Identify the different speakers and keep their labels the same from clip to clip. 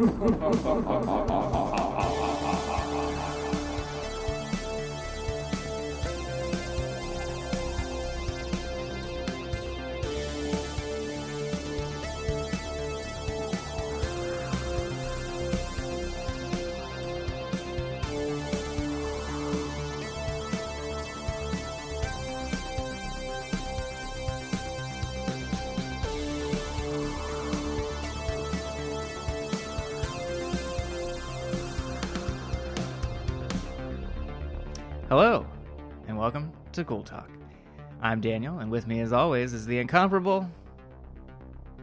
Speaker 1: 哈哈哈哈哈哈 to Cool Talk. I'm Daniel, and with me, as always, is the incomparable.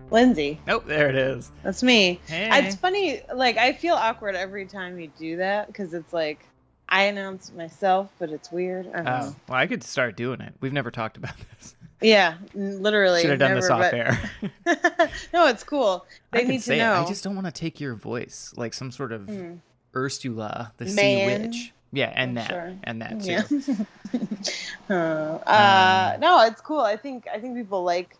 Speaker 2: Lindsay.
Speaker 1: Nope, there it is.
Speaker 2: That's me.
Speaker 1: Hey.
Speaker 2: It's funny, like, I feel awkward every time you do that because it's like I announce myself, but it's weird. I
Speaker 1: Oh,
Speaker 2: know.
Speaker 1: well, I could start doing it. We've never talked about this.
Speaker 2: Yeah, literally.
Speaker 1: Should have done this off
Speaker 2: but-
Speaker 1: air.
Speaker 2: no, it's cool.
Speaker 1: I
Speaker 2: They
Speaker 1: could
Speaker 2: need to know.
Speaker 1: it. I just don't want to take your voice like some sort of
Speaker 2: Mm.
Speaker 1: Ursula, the sea witch. Yeah, and
Speaker 2: Oh,
Speaker 1: that,
Speaker 2: sure.
Speaker 1: and that too.
Speaker 2: Yeah. uh, uh, no, it's cool. I think I think people like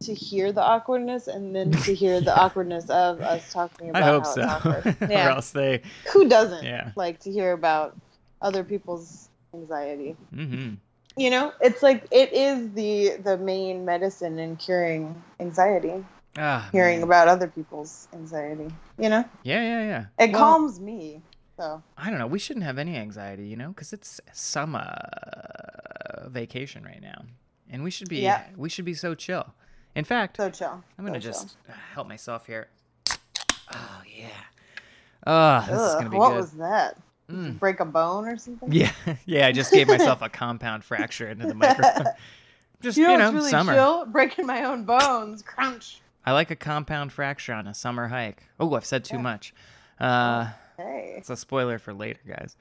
Speaker 2: to hear the awkwardness and then to hear the awkwardness of us talking about
Speaker 1: I hope
Speaker 2: how
Speaker 1: so,
Speaker 2: it's awkward.
Speaker 1: or else they.
Speaker 2: Who doesn't
Speaker 1: Yeah.
Speaker 2: like to hear about other people's anxiety?
Speaker 1: hmm
Speaker 2: You know, it's like it is the the main medicine in curing anxiety.
Speaker 1: Ah,
Speaker 2: Hearing
Speaker 1: man.
Speaker 2: about other people's anxiety. You know,
Speaker 1: Yeah, yeah, yeah.
Speaker 2: it
Speaker 1: Well,
Speaker 2: calms me. So
Speaker 1: I don't know. We shouldn't have any anxiety, you know, because it's summer vacation right now, and we should be
Speaker 2: Yeah.
Speaker 1: we should be so chill. In fact,
Speaker 2: so chill.
Speaker 1: I'm gonna
Speaker 2: So
Speaker 1: just uh, help myself here. Oh yeah. Oh, this is gonna be
Speaker 2: what
Speaker 1: good.
Speaker 2: was that?
Speaker 1: Mm.
Speaker 2: break a bone or something?
Speaker 1: Yeah, yeah. I just gave myself a compound fracture into the microphone. Just
Speaker 2: You
Speaker 1: you
Speaker 2: know,
Speaker 1: know,
Speaker 2: really
Speaker 1: summer.
Speaker 2: chill? Breaking my own bones. Crunch.
Speaker 1: I like a compound fracture on a summer hike. Oh, I've said too
Speaker 2: Yeah.
Speaker 1: much. Uh,
Speaker 2: Hey.
Speaker 1: it's a spoiler for later, guys.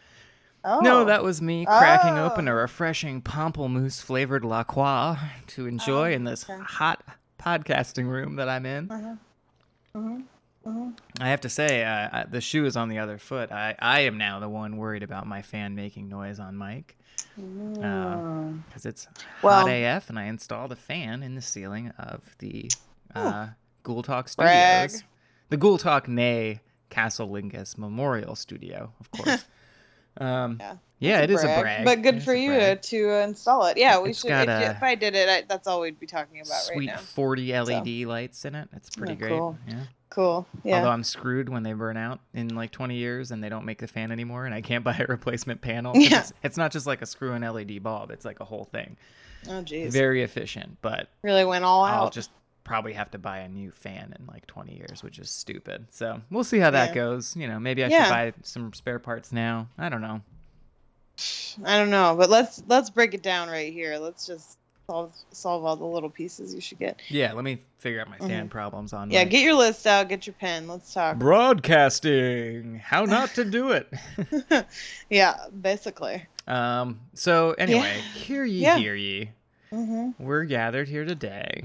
Speaker 2: Oh.
Speaker 1: No, that was me cracking open a
Speaker 2: Oh.
Speaker 1: refreshing pamplemousse flavored La Croix to enjoy
Speaker 2: Oh,
Speaker 1: in this
Speaker 2: okay.
Speaker 1: hot podcasting room that I'm in.
Speaker 2: Uh-huh. Mhm. Mhm.
Speaker 1: I have to say, uh, the shoe is on the other foot. I, I am now the one worried about my fan making noise on mic
Speaker 2: Mm.
Speaker 1: because it's
Speaker 2: Well-
Speaker 1: hot AF, and I installed a fan in the ceiling of the uh, Ghoul Talk
Speaker 2: Brag.
Speaker 1: Studios, the Ghoul Talk Nay Castle Lingus Memorial Studio, of course. um,
Speaker 2: Yeah.
Speaker 1: yeah, it is a
Speaker 2: Brag. But good
Speaker 1: It
Speaker 2: for you to, to install it. Yeah, we
Speaker 1: It's
Speaker 2: should. If,
Speaker 1: a
Speaker 2: if I did it, I, that's all we'd be talking about
Speaker 1: Sweet
Speaker 2: right now.
Speaker 1: 40 LED lights in it. It's pretty
Speaker 2: Oh,
Speaker 1: great.
Speaker 2: cool.
Speaker 1: Yeah.
Speaker 2: Cool. Yeah.
Speaker 1: Although I'm screwed when they burn out in like 20 years and they don't make the fan anymore and I can't buy a replacement panel.
Speaker 2: Yeah.
Speaker 1: It's, it's not just like a screw in LED bulb, it's like a whole thing.
Speaker 2: oh, jeez.
Speaker 1: Very efficient, but
Speaker 2: Really went all
Speaker 1: I'll
Speaker 2: out.
Speaker 1: just probably have to buy a new fan in like 20 years, which is stupid. So we'll see how that
Speaker 2: Yeah.
Speaker 1: goes. You know, maybe I
Speaker 2: Yeah.
Speaker 1: should buy some spare parts now. I don't know.
Speaker 2: I don't know, but let's let's break it down right here. Let's just solve solve all the little pieces you should get.
Speaker 1: Yeah, let me figure out my fan problems on
Speaker 2: Mm-hmm. Yeah,
Speaker 1: my-
Speaker 2: get your list out. Get your pen. Let's talk.
Speaker 1: broadcasting. How not to do it.
Speaker 2: yeah, basically.
Speaker 1: um. So anyway, hear ye,
Speaker 2: Yeah.
Speaker 1: hear ye.
Speaker 2: hmm
Speaker 1: We're gathered here today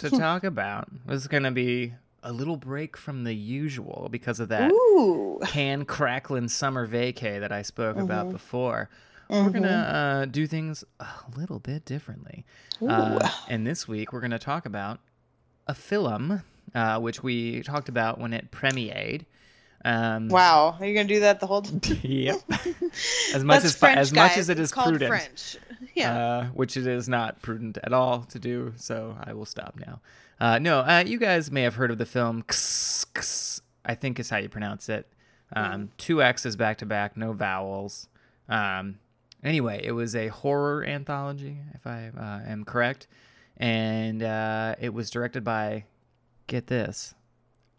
Speaker 1: to talk about. This is going to be a little break from the usual because of that
Speaker 2: Ooh.
Speaker 1: can crackling summer vacay that I spoke about
Speaker 2: Mhm.
Speaker 1: before. We're
Speaker 2: Mhm.
Speaker 1: gonna uh, do things a little bit differently. Uh, and this week we're gonna talk about a film, uh, which we talked about when it premiered. Um,
Speaker 2: wow, are you gonna do that the whole time?
Speaker 1: Yep. As much as
Speaker 2: French,
Speaker 1: as much
Speaker 2: guys.
Speaker 1: as
Speaker 2: It's
Speaker 1: prudent.
Speaker 2: French. Yeah.
Speaker 1: uh, which it is not prudent at all to do. So I will stop now. Uh, no, uh, you guys may have heard of the film. I think is how you pronounce it. Um, Two X's back to back, no vowels. Um, anyway, it was a horror anthology, if I uh, am correct, and uh, it was directed by, get this,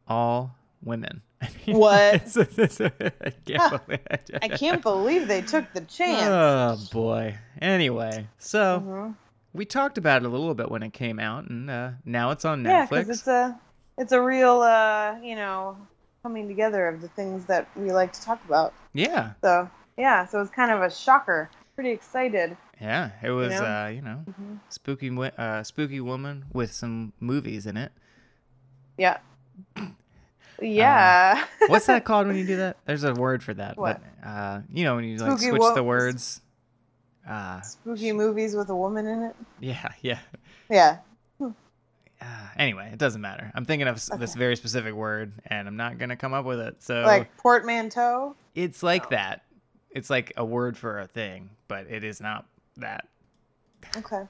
Speaker 1: all women. I mean,
Speaker 2: What?
Speaker 1: it's- it's- I can't believe
Speaker 2: I can't believe they took the chance.
Speaker 1: Oh boy. Anyway, so
Speaker 2: Mhm.
Speaker 1: we talked about it a little bit when it came out, and uh, now it's on
Speaker 2: Yeah,
Speaker 1: Netflix.
Speaker 2: because it's a it's a real uh, you know coming together of the things that we like to talk about.
Speaker 1: yeah,
Speaker 2: So yeah, so it's kind of a shocker. Pretty excited.
Speaker 1: yeah. It was,
Speaker 2: know?
Speaker 1: uh, you know,
Speaker 2: Mhm.
Speaker 1: spooky, uh, spooky woman with some movies in it.
Speaker 2: Yeah. Yeah.
Speaker 1: What's that called when you do that? There's a word for that.
Speaker 2: What?
Speaker 1: But, uh, you know, when you like
Speaker 2: Spooky
Speaker 1: switch
Speaker 2: wo-
Speaker 1: the words. Uh,
Speaker 2: Spooky movies with a woman in it.
Speaker 1: yeah, yeah.
Speaker 2: Yeah.
Speaker 1: uh, anyway, it doesn't matter. I'm thinking of s this very specific word, and I'm not gonna come up with it. So
Speaker 2: Like portmanteau.
Speaker 1: it's like
Speaker 2: Oh.
Speaker 1: that. It's like a word for a thing, but it is not that.
Speaker 2: Okay.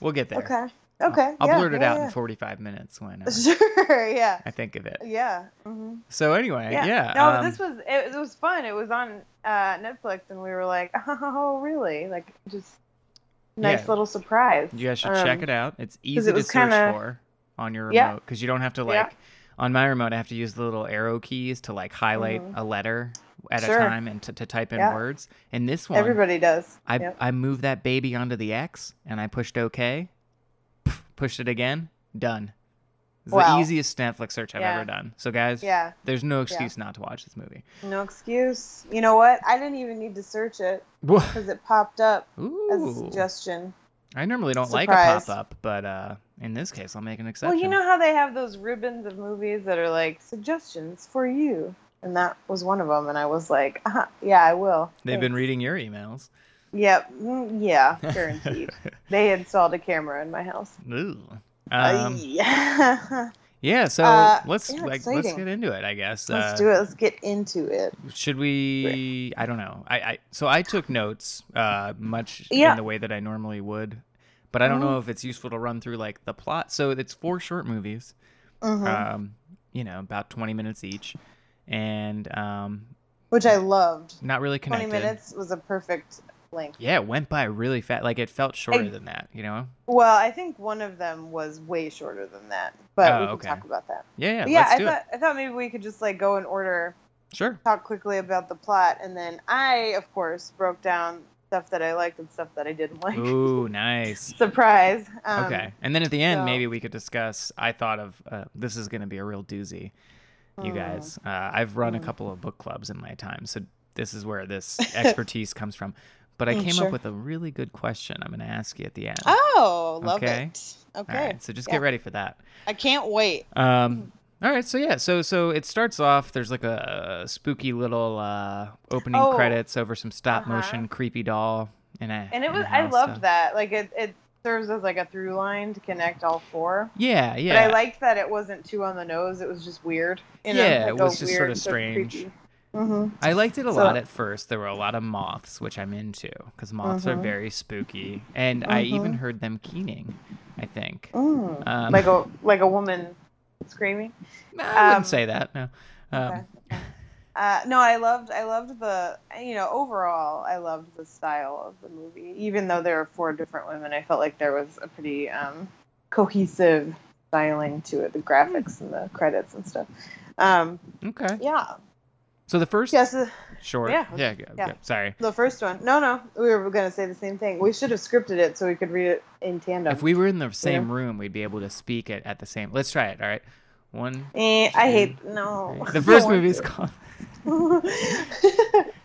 Speaker 1: We'll get there.
Speaker 2: Okay. Okay.
Speaker 1: I'll
Speaker 2: yeah,
Speaker 1: blurt it
Speaker 2: yeah,
Speaker 1: out
Speaker 2: yeah.
Speaker 1: in 45 minutes when uh,
Speaker 2: Sure. Yeah.
Speaker 1: I think of it.
Speaker 2: Yeah. hmm
Speaker 1: So anyway, yeah.
Speaker 2: No,
Speaker 1: um,
Speaker 2: this was it, it was fun. It was on uh, Netflix, and we were like, oh, really? Like, just nice little surprise.
Speaker 1: You guys should check
Speaker 2: Um,
Speaker 1: it out. It's easy
Speaker 2: it
Speaker 1: to search
Speaker 2: kinda-
Speaker 1: for on your remote because you don't have to like. On my remote, I have to use the little arrow keys to like highlight
Speaker 2: Mhm.
Speaker 1: a letter at
Speaker 2: Sure.
Speaker 1: a time and to, to type in
Speaker 2: Yeah.
Speaker 1: words. And this one,
Speaker 2: Everybody does.
Speaker 1: I
Speaker 2: Yep.
Speaker 1: I moved that baby onto the X and I pushed OK. Pushed it again. Done. It's
Speaker 2: Wow.
Speaker 1: the easiest Netflix search I've
Speaker 2: Yeah.
Speaker 1: ever done. So guys,
Speaker 2: Yeah.
Speaker 1: there's no excuse not to watch this movie.
Speaker 2: No excuse. You know what? I didn't even need to search it because it popped up as a suggestion.
Speaker 1: I normally don't like a pop up, but uh, in this case, I'll make an exception.
Speaker 2: Well, you know how they have those ribbons of movies that are like suggestions for you, and that was one of them. And I was like, uh yeah, I will.
Speaker 1: They've been reading your emails.
Speaker 2: Yep. mm, Yeah. Guaranteed. they installed a camera in my house.
Speaker 1: Ooh.
Speaker 2: Uh,
Speaker 1: Um,
Speaker 2: yeah.
Speaker 1: yeah, so
Speaker 2: uh,
Speaker 1: let's
Speaker 2: yeah,
Speaker 1: like let's get into it, I guess.
Speaker 2: Let's
Speaker 1: Uh,
Speaker 2: do it. Let's get into it.
Speaker 1: Should we? I don't know. I, I so I took notes, uh, much
Speaker 2: Yeah.
Speaker 1: in the way that I normally would, but I don't
Speaker 2: Mhm.
Speaker 1: know if it's useful to run through like the plot. So it's four short movies,
Speaker 2: hmm
Speaker 1: um, you know, about twenty minutes each, and um,
Speaker 2: Which I loved.
Speaker 1: not really connected.
Speaker 2: 20 minutes was a perfect length.
Speaker 1: Yeah, it went by really fast. Like it felt shorter
Speaker 2: I-
Speaker 1: than that, you know.
Speaker 2: Well, I think one of them was way shorter than that, but
Speaker 1: Oh,
Speaker 2: we can
Speaker 1: okay.
Speaker 2: talk about that.
Speaker 1: Yeah, yeah.
Speaker 2: But yeah,
Speaker 1: let's
Speaker 2: I
Speaker 1: do
Speaker 2: thought I thought maybe we could just like go in order.
Speaker 1: Sure.
Speaker 2: talk quickly about the plot, and then I, of course, broke down stuff that I liked and stuff that I didn't like.
Speaker 1: Ooh, nice.
Speaker 2: Surprise. Um,
Speaker 1: okay, and then at the end,
Speaker 2: so-
Speaker 1: maybe we could discuss. I thought of uh, this is going to be a real doozy, you
Speaker 2: Hmm.
Speaker 1: guys. Uh, I've run a
Speaker 2: Hmm.
Speaker 1: couple of book clubs in my time, so this is where this expertise comes from. But I
Speaker 2: Mm,
Speaker 1: came
Speaker 2: sure.
Speaker 1: up with a really good question. I'm going to ask you at the end.
Speaker 2: Oh, love
Speaker 1: Okay.
Speaker 2: it. Okay.
Speaker 1: All right, so just
Speaker 2: Yeah.
Speaker 1: get ready for that.
Speaker 2: I can't wait.
Speaker 1: Um, all right, so yeah, so so it starts off. There's like a spooky little uh, opening
Speaker 2: Oh.
Speaker 1: credits over some stop
Speaker 2: Uh-huh.
Speaker 1: motion creepy doll in a
Speaker 2: And it was I loved
Speaker 1: so-
Speaker 2: that. Like it, it serves as like a through line to connect all four.
Speaker 1: Yeah, yeah.
Speaker 2: But I liked that it wasn't too on the nose. It was just weird. You know,
Speaker 1: Yeah,
Speaker 2: like
Speaker 1: it was just sort of strange.
Speaker 2: Hmm
Speaker 1: I liked it a
Speaker 2: So-
Speaker 1: lot at first. There were a lot of moths, which I'm into because moths are
Speaker 2: Mhm.
Speaker 1: very spooky, and I even heard them keening. I think.
Speaker 2: Mm.
Speaker 1: Um,
Speaker 2: like a like a woman screaming.
Speaker 1: Nah, I wouldn't
Speaker 2: um,
Speaker 1: say that. No. Um,
Speaker 2: Okay. Uh, no, I loved I loved the you know overall I loved the style of the movie. Even though there were four different women, I felt like there was a pretty um, cohesive styling to it, the graphics and the credits and stuff. Um,
Speaker 1: Okay.
Speaker 2: yeah.
Speaker 1: So the first
Speaker 2: Yes. uh,
Speaker 1: short.
Speaker 2: Yeah.
Speaker 1: Yeah. yeah,
Speaker 2: Yeah.
Speaker 1: yeah, Sorry.
Speaker 2: The first one. No, no. We were going to say the same thing. We should have scripted it so we could read it in tandem.
Speaker 1: If we were in the same room, we'd be able to speak it at the same. Let's try it. All right. One.
Speaker 2: Eh, I hate no.
Speaker 1: three. The first movie is called. oh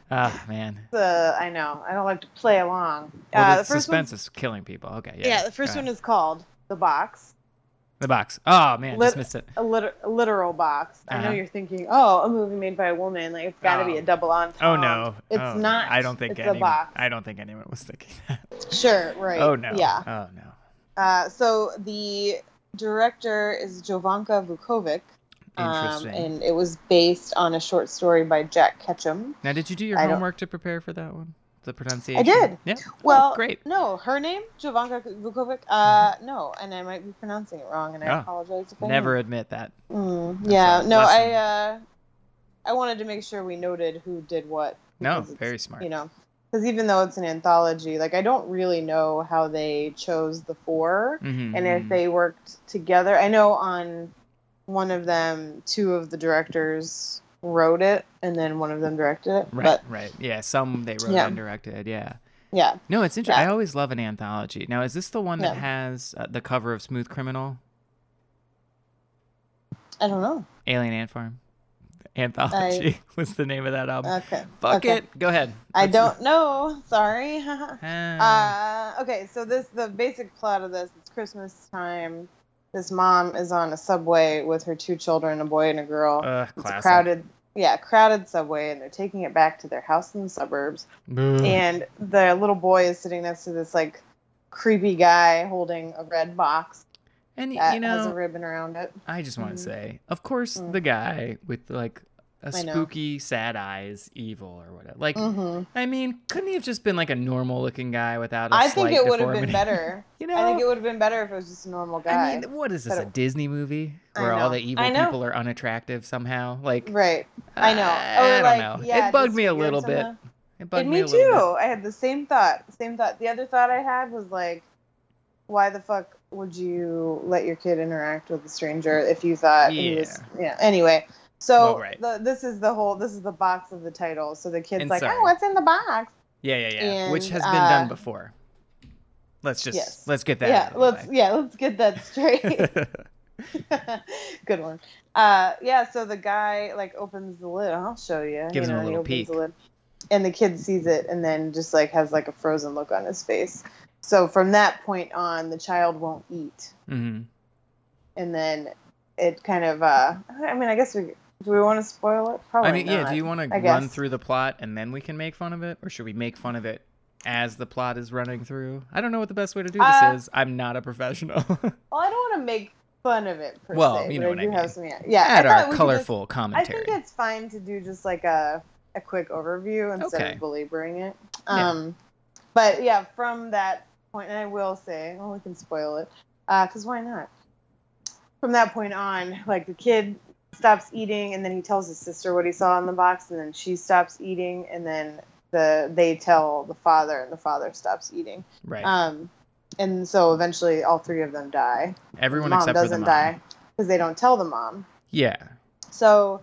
Speaker 1: man.
Speaker 2: uh, I know. I don't like to play along.
Speaker 1: Well,
Speaker 2: uh,
Speaker 1: the,
Speaker 2: the
Speaker 1: suspense is killing people. Okay. Yeah.
Speaker 2: Yeah, the first one is called The Box.
Speaker 1: The box. Oh man, just
Speaker 2: Lit-
Speaker 1: missed it.
Speaker 2: A, liter- a literal box. I know
Speaker 1: Uh-huh.
Speaker 2: you're thinking, oh, a movie made by a woman. Like it's got to be
Speaker 1: Oh.
Speaker 2: a double entendre.
Speaker 1: Oh no.
Speaker 2: It's
Speaker 1: Oh,
Speaker 2: not.
Speaker 1: I don't think
Speaker 2: it's
Speaker 1: anyone.
Speaker 2: a box.
Speaker 1: I don't think anyone was thinking that.
Speaker 2: Sure. Right.
Speaker 1: Oh no.
Speaker 2: Yeah.
Speaker 1: Oh no.
Speaker 2: Uh, so the director is Jovanka Vuckovic. Um,
Speaker 1: Interesting.
Speaker 2: and it was based on a short story by Jack Ketchum.
Speaker 1: Now, did you do your
Speaker 2: I don't-
Speaker 1: homework to prepare for that one? The pronunciation.
Speaker 2: I did.
Speaker 1: Yeah.
Speaker 2: Well,
Speaker 1: oh, great.
Speaker 2: No, her name Jovanka Vuckovic. Uh, no, and I might be pronouncing it wrong, and I
Speaker 1: Oh.
Speaker 2: apologize if I
Speaker 1: Never admit that.
Speaker 2: Mm, yeah, no,
Speaker 1: lesson.
Speaker 2: I uh, I wanted to make sure we noted who did what.
Speaker 1: No, very smart.
Speaker 2: You know, because even though it's an anthology, like I don't really know how they chose the 4
Speaker 1: Mhm,
Speaker 2: and if
Speaker 1: mhm.
Speaker 2: they worked together. I know on one of them, two of the directors wrote it, and then one of them directed it.
Speaker 1: Right.
Speaker 2: But
Speaker 1: right. Yeah. Some they wrote
Speaker 2: Yeah.
Speaker 1: and directed. Yeah.
Speaker 2: yeah,
Speaker 1: No, it's interesting.
Speaker 2: Yeah.
Speaker 1: I always love an anthology. Now, is this the one that
Speaker 2: Yeah.
Speaker 1: has uh, the cover of Smooth Criminal,
Speaker 2: I don't know.
Speaker 1: Alien Ant Farm? Anthology was the name of that album.
Speaker 2: Okay.
Speaker 1: Fuck
Speaker 2: okay.
Speaker 1: it. Go ahead.
Speaker 2: I
Speaker 1: Let's-
Speaker 2: don't know. Sorry.
Speaker 1: Ah.
Speaker 2: Uh, okay, so this the basic plot of this. It's Christmas time. This mom is on a subway with her two children, a boy and a girl.
Speaker 1: Ugh,
Speaker 2: it's a
Speaker 1: classic.
Speaker 2: crowded, yeah, crowded subway, and they're taking it back to their house in the suburbs.
Speaker 1: Boo.
Speaker 2: And the little boy is sitting next to this like creepy guy holding a red box.
Speaker 1: And you
Speaker 2: has a ribbon around it.
Speaker 1: I just want to
Speaker 2: Mhm.
Speaker 1: say, of course,
Speaker 2: Mm.
Speaker 1: the guy with like a
Speaker 2: I
Speaker 1: spooky, sad eyes, evil or whatever. Like,
Speaker 2: hmm
Speaker 1: I mean, couldn't he have just been like a normal looking guy without? I
Speaker 2: I think it would have been better.
Speaker 1: you know,
Speaker 2: I think it would have been better if it was just a normal guy.
Speaker 1: I mean, what is this?
Speaker 2: But
Speaker 1: A
Speaker 2: it-
Speaker 1: Disney movie where all the evil people are unattractive somehow? Like,
Speaker 2: right. I know.
Speaker 1: I,
Speaker 2: Or
Speaker 1: don't know.
Speaker 2: yeah,
Speaker 1: it bugged me a little bit.
Speaker 2: somehow.
Speaker 1: It bugged
Speaker 2: And
Speaker 1: me
Speaker 2: me
Speaker 1: a little
Speaker 2: too. I had the same thought. Same thought. The other thought I had was like, why the fuck would you let your kid interact with a stranger if you thought he was yeah. Anyway, so
Speaker 1: Well, right.
Speaker 2: the, this is the whole this is the box of the title. So the kid's
Speaker 1: And
Speaker 2: like, oh, what's in the box?
Speaker 1: Yeah, yeah, yeah. Which has been
Speaker 2: uh,
Speaker 1: done before. Let's just
Speaker 2: Yes.
Speaker 1: let's get that.
Speaker 2: yeah,
Speaker 1: out of the
Speaker 2: let's yeah, let's get that straight. Good one. Uh, yeah. So the guy like opens the lid. I'll show you.
Speaker 1: Gives
Speaker 2: you
Speaker 1: him a little peek.
Speaker 2: the lid, and the kid sees it, and then just like has like a frozen look on his face. So from that point on, the child won't eat,
Speaker 1: Mm-hmm.
Speaker 2: and then it kind of. Uh, I mean, I guess we do we want to spoil it? Probably
Speaker 1: I mean, yeah. Do you want to
Speaker 2: I
Speaker 1: run
Speaker 2: guess.
Speaker 1: through the plot and then we can make fun of it, or should we make fun of it as the plot is running through? I don't know what the best way to do this
Speaker 2: Uh,
Speaker 1: is. I'm not a professional.
Speaker 2: Well, I don't want to make fun of it per
Speaker 1: Well,
Speaker 2: se.
Speaker 1: you know what I
Speaker 2: do
Speaker 1: mean.
Speaker 2: have some, yeah. yeah I
Speaker 1: Add our
Speaker 2: could just-
Speaker 1: colorful
Speaker 2: I
Speaker 1: commentary.
Speaker 2: think it's fine to do just like a a quick overview instead
Speaker 1: Okay.
Speaker 2: of belaboring it.
Speaker 1: Yeah.
Speaker 2: Um, but yeah, from that point, and I will say, well, we can spoil it, because why not? From that point on, like the kid stops eating, and then he tells his sister what he saw in the box, and then she stops eating, and then the they tell the father, and the father stops eating.
Speaker 1: right.
Speaker 2: Um, and so eventually, all three of them die.
Speaker 1: Everyone
Speaker 2: the mom
Speaker 1: except
Speaker 2: doesn't
Speaker 1: for the mom.
Speaker 2: die because they don't tell the mom.
Speaker 1: Yeah.
Speaker 2: So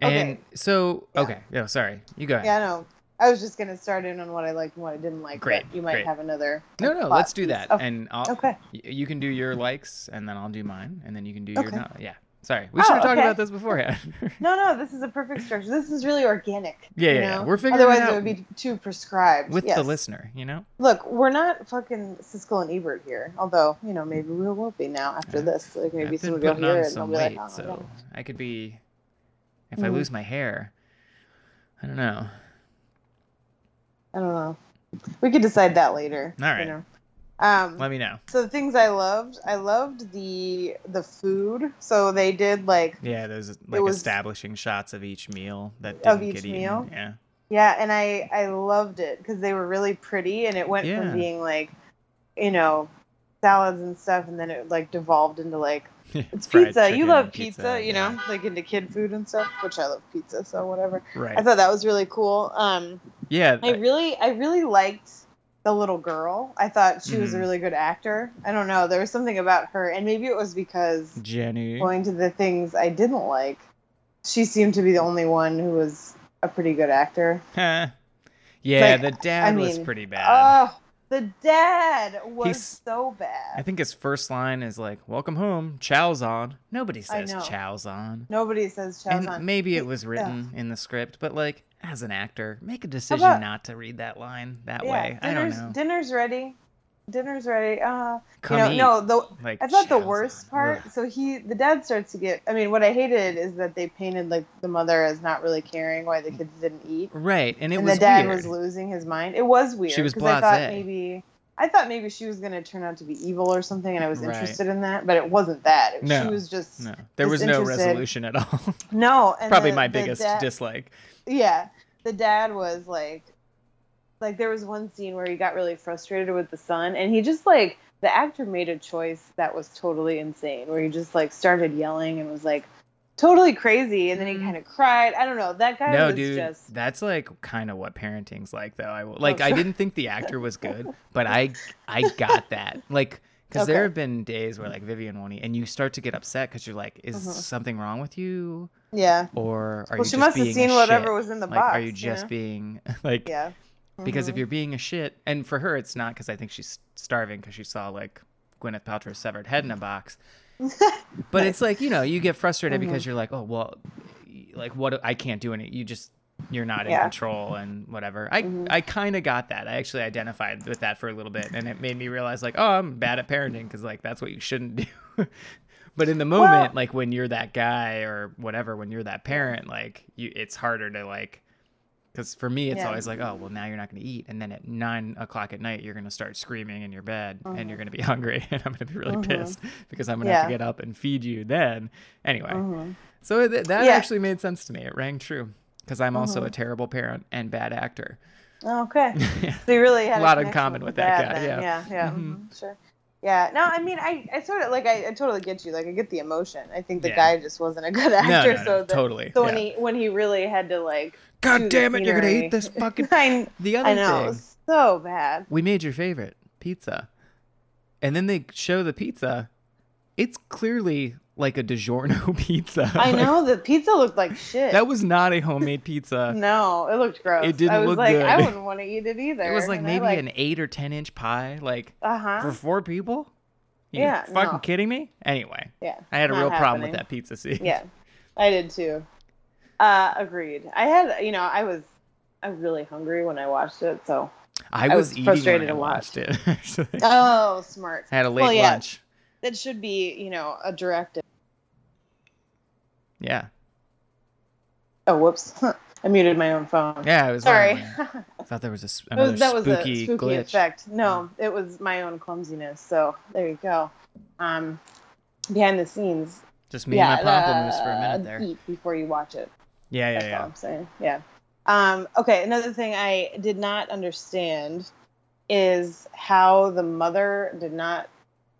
Speaker 1: And
Speaker 2: Okay.
Speaker 1: so,
Speaker 2: Yeah.
Speaker 1: okay. Yeah. Sorry. You go ahead.
Speaker 2: yeah, no, I was just gonna start in on what I liked and what I didn't like.
Speaker 1: Great,
Speaker 2: but you might
Speaker 1: great.
Speaker 2: have another.
Speaker 1: No, no. Let's do that,
Speaker 2: Oh,
Speaker 1: and I'll.
Speaker 2: okay.
Speaker 1: You can do your likes, and then I'll do mine, and then you can do your
Speaker 2: Okay.
Speaker 1: no. Yeah. Sorry. We
Speaker 2: Oh,
Speaker 1: should have talked
Speaker 2: okay.
Speaker 1: about this beforehand.
Speaker 2: No, no, this is a perfect structure. This is really organic.
Speaker 1: Yeah,
Speaker 2: you
Speaker 1: yeah, yeah. We're figuring it
Speaker 2: Otherwise,
Speaker 1: out
Speaker 2: it would be too prescribed.
Speaker 1: with
Speaker 2: yes.
Speaker 1: the listener, you know.
Speaker 2: Look, we're not fucking Siskel and Ebert here. Although, you know, maybe we will be now after this. Like maybe
Speaker 1: I've
Speaker 2: someone will
Speaker 1: on
Speaker 2: it and they'll be like,
Speaker 1: wait,
Speaker 2: oh,
Speaker 1: so. I could be. If I
Speaker 2: Mhm.
Speaker 1: lose my hair, I don't know.
Speaker 2: I don't know. We could decide that later.
Speaker 1: All right.
Speaker 2: You know? Um,
Speaker 1: Let me know.
Speaker 2: so the things I loved, I loved the the food. So they did like
Speaker 1: Yeah, there's like
Speaker 2: was-
Speaker 1: establishing shots of each meal that
Speaker 2: Of
Speaker 1: didn't
Speaker 2: each
Speaker 1: get eaten.
Speaker 2: meal?
Speaker 1: Yeah.
Speaker 2: Yeah, and I I loved it because they were really pretty, and it went
Speaker 1: Yeah.
Speaker 2: from being like, you know, salads and stuff, and then it like devolved into like it's pizza. You love
Speaker 1: and
Speaker 2: pizza, you
Speaker 1: yeah.
Speaker 2: know, like into kid food and stuff, which I love pizza, so whatever.
Speaker 1: Right.
Speaker 2: I thought that was really cool. Um,
Speaker 1: yeah.
Speaker 2: I really I really liked the little girl. I thought she was a
Speaker 1: Mhm.
Speaker 2: really good actor. I don't know, there was something about her, and maybe it was because
Speaker 1: Jenny.
Speaker 2: going to the things I didn't like, she seemed to be the only one who was a pretty good actor.
Speaker 1: Yeah,
Speaker 2: Like,
Speaker 1: the dad
Speaker 2: I
Speaker 1: was pretty bad.
Speaker 2: Oh, the dad was
Speaker 1: He's-
Speaker 2: so bad.
Speaker 1: I think his first line is like, "Welcome home, chow's on." Nobody says chow's on.
Speaker 2: Nobody says Chow's
Speaker 1: and
Speaker 2: on.
Speaker 1: maybe it was written in the script, but like as an actor, make a decision
Speaker 2: about-
Speaker 1: not to read that line that
Speaker 2: yeah,
Speaker 1: way. I don't know.
Speaker 2: Dinner's ready. Dinner's ready. Uh,
Speaker 1: Come
Speaker 2: you know,
Speaker 1: eat.
Speaker 2: no, the
Speaker 1: like
Speaker 2: I thought the worst part.
Speaker 1: Ugh.
Speaker 2: So he, the dad starts to get. I mean, what I hated is that they painted like the mother as not really caring why the kids didn't eat,
Speaker 1: Right, and it
Speaker 2: and
Speaker 1: was
Speaker 2: the dad
Speaker 1: weird.
Speaker 2: was losing his mind. It was weird.
Speaker 1: She was
Speaker 2: I thought maybe. I thought maybe she was going to turn out to be evil or something, and I was
Speaker 1: Right.
Speaker 2: interested in that, but it wasn't that. It,
Speaker 1: No,
Speaker 2: she was just
Speaker 1: no, there was no resolution at all.
Speaker 2: no. And
Speaker 1: Probably
Speaker 2: the-
Speaker 1: my biggest dislike.
Speaker 2: yeah the dad was like like there was one scene where he got really frustrated with the son and he just like the actor made a choice that was totally insane where he just like started yelling and was like totally crazy and then he
Speaker 1: Mhm.
Speaker 2: kind of cried i don't know that guy
Speaker 1: No,
Speaker 2: was
Speaker 1: dude,
Speaker 2: just
Speaker 1: that's like kind of what parenting's like, though. I like, I didn't think the actor was good, but I, I got that, like, because there have been days where like Vivian won't eat, and you start to get upset because you're like, is
Speaker 2: Mhm.
Speaker 1: something wrong with you,
Speaker 2: yeah
Speaker 1: or are
Speaker 2: well
Speaker 1: you
Speaker 2: she
Speaker 1: just
Speaker 2: must have
Speaker 1: being
Speaker 2: seen whatever
Speaker 1: shit?
Speaker 2: was in the
Speaker 1: like,
Speaker 2: box
Speaker 1: are you just
Speaker 2: know?
Speaker 1: being like?
Speaker 2: yeah
Speaker 1: Because if
Speaker 2: Mhm.
Speaker 1: you're being a shit, and for her it's not because I think she's starving because she saw like Gwyneth Paltrow's severed head in a box. But it's like you know you get frustrated
Speaker 2: Mhm.
Speaker 1: because you're like, oh well, like what I can't do any. You just you're not in
Speaker 2: Yeah.
Speaker 1: control and whatever. I
Speaker 2: Mhm.
Speaker 1: I kind of got that. I actually identified with that for a little bit, and it made me realize like, oh, I'm bad at parenting because like that's what you shouldn't do. but in the moment,
Speaker 2: Well-
Speaker 1: like when you're that guy or whatever, when you're that parent, like you, it's harder to like Because for me, it's
Speaker 2: Yeah.
Speaker 1: always like, oh, well, now you're not going to eat, and then at nine o'clock at night, you're going to start screaming in your bed, and
Speaker 2: Mhm.
Speaker 1: you're going to be hungry, and I'm going to be really
Speaker 2: Mhm.
Speaker 1: pissed because I'm going to have to get up and feed you then. Anyway,
Speaker 2: Mhm.
Speaker 1: so th- that
Speaker 2: Yeah.
Speaker 1: actually made sense to me. It rang true because I'm also a terrible parent and bad actor.
Speaker 2: Okay.
Speaker 1: yeah.
Speaker 2: So you really had
Speaker 1: A lot in common with that guy,
Speaker 2: then.
Speaker 1: yeah.
Speaker 2: Yeah. Yeah.
Speaker 1: Mhm.
Speaker 2: mhm, Sure. Yeah. No, I mean, I, I sort of like I, I totally get you. Like I get the emotion. I think the
Speaker 1: Yeah.
Speaker 2: guy just wasn't a good actor.
Speaker 1: No, no, no,
Speaker 2: so the,
Speaker 1: totally.
Speaker 2: So when
Speaker 1: yeah.
Speaker 2: he when he really had to like,
Speaker 1: God damn it, you're to eat this fucking.
Speaker 2: I,
Speaker 1: The other
Speaker 2: I know.
Speaker 1: Thing.
Speaker 2: so bad.
Speaker 1: we made your favorite pizza. And then they show the pizza. It's clearly like a DiGiorno pizza.
Speaker 2: I
Speaker 1: Like,
Speaker 2: know the pizza looked like shit.
Speaker 1: that was not a homemade pizza.
Speaker 2: no, it looked gross.
Speaker 1: It didn't
Speaker 2: I was
Speaker 1: look
Speaker 2: like, I wouldn't want to eat it either.
Speaker 1: it was like
Speaker 2: And
Speaker 1: maybe
Speaker 2: like,
Speaker 1: an eight or ten inch pie, like
Speaker 2: uh huh.
Speaker 1: for four people. You
Speaker 2: Yeah,
Speaker 1: fucking
Speaker 2: no.
Speaker 1: kidding me? Anyway,
Speaker 2: Yeah.
Speaker 1: I had a real problem with that pizza scene.
Speaker 2: Yeah, I did too. Uh, agreed. I had, you know, I was, I was really hungry when I watched it. So,
Speaker 1: I
Speaker 2: I
Speaker 1: was,
Speaker 2: frustrated
Speaker 1: when I
Speaker 2: to watch.
Speaker 1: watched it. Actually,
Speaker 2: oh, smart.
Speaker 1: I had a late
Speaker 2: Well, yeah.
Speaker 1: lunch.
Speaker 2: That should be, you know, a directive.
Speaker 1: Yeah,
Speaker 2: Oh, whoops! I muted my own phone.
Speaker 1: yeah. I was
Speaker 2: Sorry.
Speaker 1: I thought there was a,
Speaker 2: was- that was
Speaker 1: spooky,
Speaker 2: a spooky
Speaker 1: glitch.
Speaker 2: effect. No, it was my own clumsiness. So there you go. Um, behind the scenes.
Speaker 1: Just me
Speaker 2: yeah,
Speaker 1: and my pamplemousse for a
Speaker 2: uh,
Speaker 1: minute there.
Speaker 2: Eat before you watch it.
Speaker 1: Yeah, yeah,
Speaker 2: That's
Speaker 1: yeah.
Speaker 2: I'm saying. Yeah. Um, okay, another thing I did not understand is how the mother did not,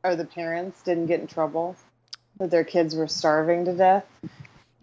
Speaker 2: or the parents didn't get in trouble that their kids were starving to death.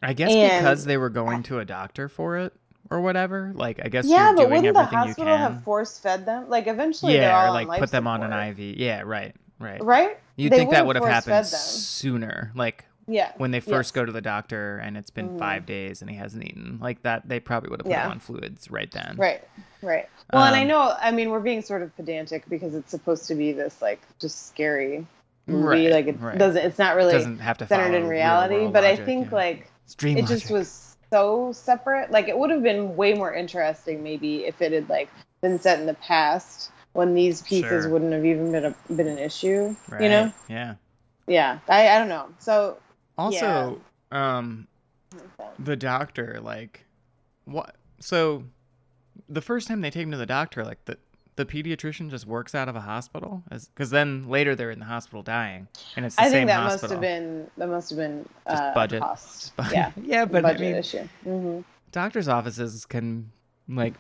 Speaker 1: I guess
Speaker 2: And-
Speaker 1: because they were going to a doctor for it or whatever. Like, I guess
Speaker 2: yeah,
Speaker 1: you're
Speaker 2: but
Speaker 1: doing
Speaker 2: wouldn't the
Speaker 1: you
Speaker 2: hospital have force fed them? Like eventually, they're
Speaker 1: yeah, or like put them on an IV. Yeah, right, right.
Speaker 2: right?
Speaker 1: You'd
Speaker 2: They
Speaker 1: think that
Speaker 2: would've
Speaker 1: happened sooner, like
Speaker 2: Yeah.
Speaker 1: when they first go to the doctor and it's been
Speaker 2: Mhm.
Speaker 1: five days and he hasn't eaten. Like that, they probably would have put
Speaker 2: Yeah.
Speaker 1: on fluids right then.
Speaker 2: Right. Right. Well, and I
Speaker 1: Um,
Speaker 2: know. I mean, we're being sort of pedantic because it's supposed to be this like just scary movie.
Speaker 1: Right,
Speaker 2: like it
Speaker 1: right.
Speaker 2: doesn't. It's not really
Speaker 1: Doesn't have to
Speaker 2: centered in reality. But I think
Speaker 1: yeah.
Speaker 2: like it
Speaker 1: logic.
Speaker 2: just was so separate. Like it would have been way more interesting maybe if it had like been set in the past when these pieces
Speaker 1: Sure.
Speaker 2: wouldn't have even been a, been an issue.
Speaker 1: right.
Speaker 2: You know?
Speaker 1: Yeah.
Speaker 2: Yeah. I I don't know. So
Speaker 1: Also, um, the doctor like what so the first time they take him to the doctor like the the pediatrician just works out of a hospital because then later they're in the hospital dying and it's the
Speaker 2: I
Speaker 1: same
Speaker 2: think that
Speaker 1: hospital
Speaker 2: must have been that must have been
Speaker 1: Just
Speaker 2: uh,
Speaker 1: budget.
Speaker 2: cost.
Speaker 1: Just bu-
Speaker 2: Yeah.
Speaker 1: yeah but i
Speaker 2: budget
Speaker 1: mean
Speaker 2: issue. hmm
Speaker 1: doctors offices can like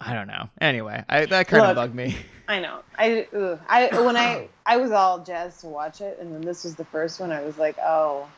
Speaker 1: i don't know anyway I, that kind of bugged me
Speaker 2: I know. I ugh. I when I I was all jazzed to watch it, and when this was the first one, I was like, oh.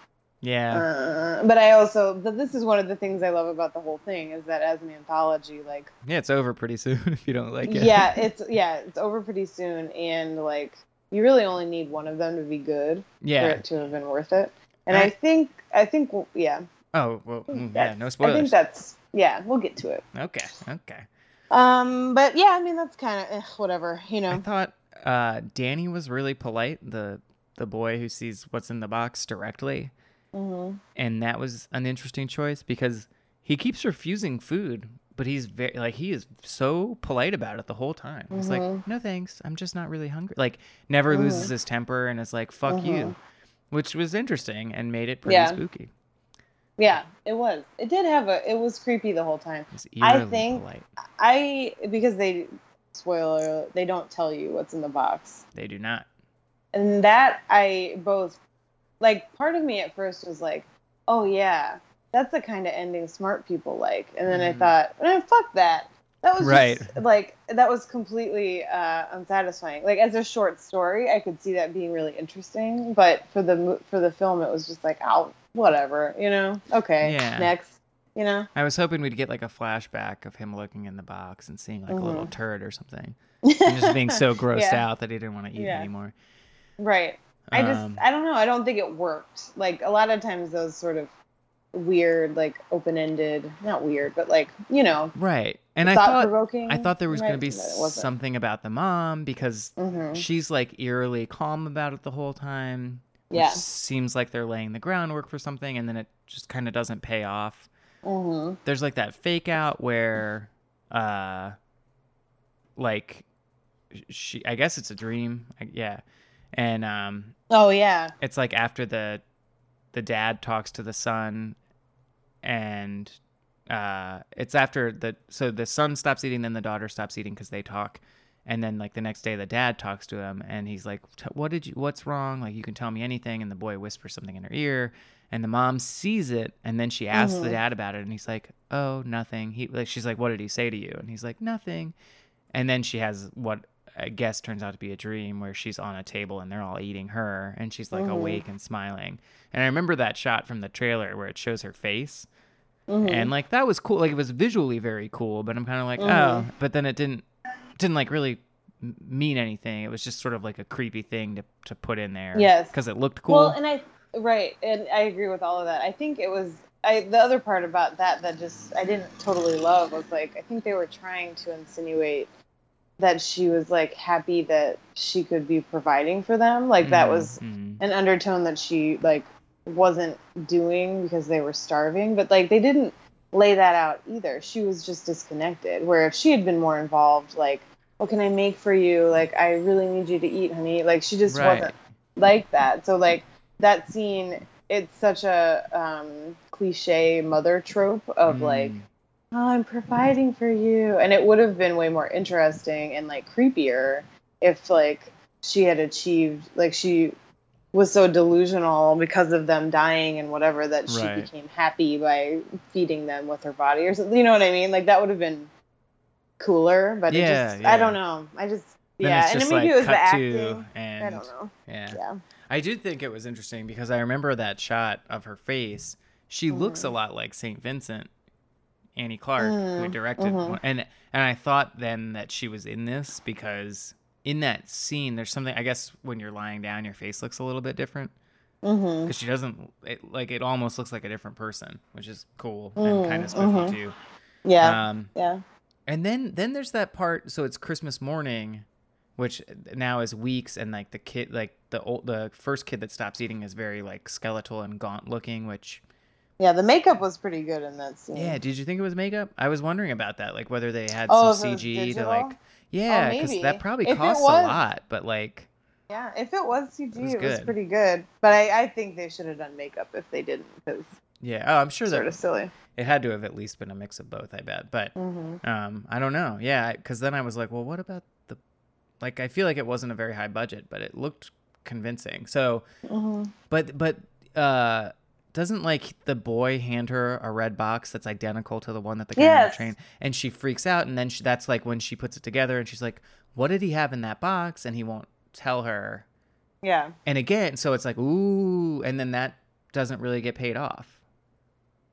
Speaker 1: Yeah
Speaker 2: Uh, but I also, but this is one of the things I love about the whole thing is that as an anthology, like,
Speaker 1: yeah it's over pretty soon if you don't like it
Speaker 2: yeah, it's yeah, it's over pretty soon, and like, you really only need one of them to be good for
Speaker 1: yeah
Speaker 2: it to have been worth it. And I,
Speaker 1: I-
Speaker 2: think, I think, yeah,
Speaker 1: oh well mm, yeah
Speaker 2: that's-
Speaker 1: no
Speaker 2: I think that's yeah, we'll get to it.
Speaker 1: okay okay
Speaker 2: Um, but yeah, I mean that's kind of whatever, you know.
Speaker 1: I thought uh, Danny was really polite. The the boy who sees what's in the box directly,
Speaker 2: hmm
Speaker 1: and that was an interesting choice because he keeps refusing food, but he's very like he is so polite about it the whole time. He's like,
Speaker 2: Mhm.
Speaker 1: "No thanks, I'm just not really hungry." Like never
Speaker 2: Mhm.
Speaker 1: loses his temper and is like, "Fuck you,"
Speaker 2: Mhm.
Speaker 1: which was interesting and made it pretty
Speaker 2: Yeah.
Speaker 1: spooky.
Speaker 2: Yeah, it was. It did have a. It was creepy the whole time. I think-
Speaker 1: polite.
Speaker 2: I because they spoiler they don't tell you what's in the box.
Speaker 1: They do not.
Speaker 2: And that I both like part of me at first was like, "Oh yeah, that's the kind of ending smart people like." And then
Speaker 1: Mhm.
Speaker 2: I thought, eh, "Fuck that." That was
Speaker 1: Right.
Speaker 2: just, like that was completely uh, unsatisfying. Like as a short story, I could see that being really interesting, but for the for the film, it was just like, "Oh, whatever," you know? Okay,
Speaker 1: Yeah.
Speaker 2: next, you know?
Speaker 1: I was hoping we'd get like a flashback of him looking in the box and seeing like a little
Speaker 2: Mhm.
Speaker 1: turd or something. and just being so grossed
Speaker 2: Yeah.
Speaker 1: out that he didn't want to eat
Speaker 2: Yeah.
Speaker 1: anymore.
Speaker 2: Right. I just
Speaker 1: Um,
Speaker 2: I don't know. I don't think it worked. Like a lot of times those sort of weird, like open ended not weird, but like, you know,
Speaker 1: right. And I
Speaker 2: thought.
Speaker 1: I thought there was going to be something about the mom because
Speaker 2: hmm
Speaker 1: she's like eerily calm about it the whole time.
Speaker 2: Yeah.
Speaker 1: seems like they're laying the groundwork for something, and then it just kind of doesn't pay off.
Speaker 2: hmm
Speaker 1: There's like that fake out where, uh, like, she. I guess it's a dream. I, yeah, and um,
Speaker 2: Oh yeah.
Speaker 1: it's like after the the dad talks to the son and uh, it's after the so the son stops eating, then the daughter stops eating because they talk, and then like the next day the dad talks to him and he's like, "What did you? What's wrong? Like you can tell me anything." And the boy whispers something in her ear, and the mom sees it, and then she asks the
Speaker 2: Mhm.
Speaker 1: dad about it, and he's like, "Oh, nothing." He like she's like, "What did he say to you?" And he's like, "Nothing." And then she has what I guess turns out to be a dream where she's on a table and they're all eating her, and she's like
Speaker 2: Mhm.
Speaker 1: awake and smiling. And I remember that shot from the trailer where it shows her face
Speaker 2: Mhm.
Speaker 1: and like that was cool like it was visually very cool but i'm kind of like
Speaker 2: Mhm.
Speaker 1: oh but then it didn't didn't like really mean anything it was just sort of like a creepy thing to, to put in there
Speaker 2: Yes.
Speaker 1: because it looked cool
Speaker 2: Well, and I right, and I agree with all of that. I think it was I the other part about that that just I didn't totally love was like I think they were trying to insinuate that she was like happy that she could be providing for them. Like that was
Speaker 1: mhm.
Speaker 2: an undertone that she like wasn't doing because they were starving, but like they didn't lay that out either. She was just disconnected. Where if she had been more involved, like, what can I make for you? Like, I really need you to eat, honey. Like, she just
Speaker 1: Right.
Speaker 2: wasn't like that. So like that scene, it's such a um, cliche mother trope of like,
Speaker 1: Mm.
Speaker 2: Oh, I'm providing for you, and it would have been way more interesting and like creepier if like she had achieved like she was so delusional because of them dying and whatever that she
Speaker 1: Right.
Speaker 2: became happy by feeding them with her body or something. You know what I mean? Like that would have been cooler, but
Speaker 1: Yeah,
Speaker 2: it just
Speaker 1: yeah.
Speaker 2: I don't know. I just
Speaker 1: Then
Speaker 2: yeah, and
Speaker 1: just
Speaker 2: maybe
Speaker 1: like
Speaker 2: it was the acting.
Speaker 1: and
Speaker 2: I don't know.
Speaker 1: yeah
Speaker 2: Yeah.
Speaker 1: i did think it was interesting because i remember that shot of her face she looks a
Speaker 2: Mhm.
Speaker 1: lot like saint vincent annie clark who
Speaker 2: Mm,
Speaker 1: directed
Speaker 2: mhm.
Speaker 1: one- and and i thought then that she was in this because in that scene there's something i guess when you're lying down your face looks a little bit different because she doesn't it, like it almost looks like a different person which is cool and
Speaker 2: Mm,
Speaker 1: kind of spooky
Speaker 2: mhm.
Speaker 1: too
Speaker 2: Yeah.
Speaker 1: um
Speaker 2: yeah.
Speaker 1: and then then there's that part so it's christmas morning which now is weeks and like the kid like the old the first kid that stops eating is very like skeletal and gaunt looking which
Speaker 2: Yeah, the makeup was pretty good in that scene.
Speaker 1: yeah did you think it was makeup i was wondering about that like whether they had
Speaker 2: Oh,
Speaker 1: some
Speaker 2: was
Speaker 1: cg to like yeah because
Speaker 2: maybe.
Speaker 1: that probably
Speaker 2: If
Speaker 1: costs a lot but like
Speaker 2: Yeah, if it was CG,
Speaker 1: It was
Speaker 2: it was pretty good. But I, I think they should have done makeup if they didn't, because
Speaker 1: yeah oh i'm sure
Speaker 2: sort of silly.
Speaker 1: it had to have at least been a mix of both i bet but
Speaker 2: hmm
Speaker 1: Um, I don't know. Yeah, because then I was like, well, what about the, like, I feel like it wasn't a very high budget, but it looked convincing. So,
Speaker 2: hmm
Speaker 1: but but uh, doesn't like the boy hand her a red box that's identical to the one that the guy on the train, and she freaks out, and then she, that's like when she puts it together, and she's like, what did he have in that box? And he won't tell her.
Speaker 2: Yeah.
Speaker 1: And again, so it's like, ooh, and then that doesn't really get paid off.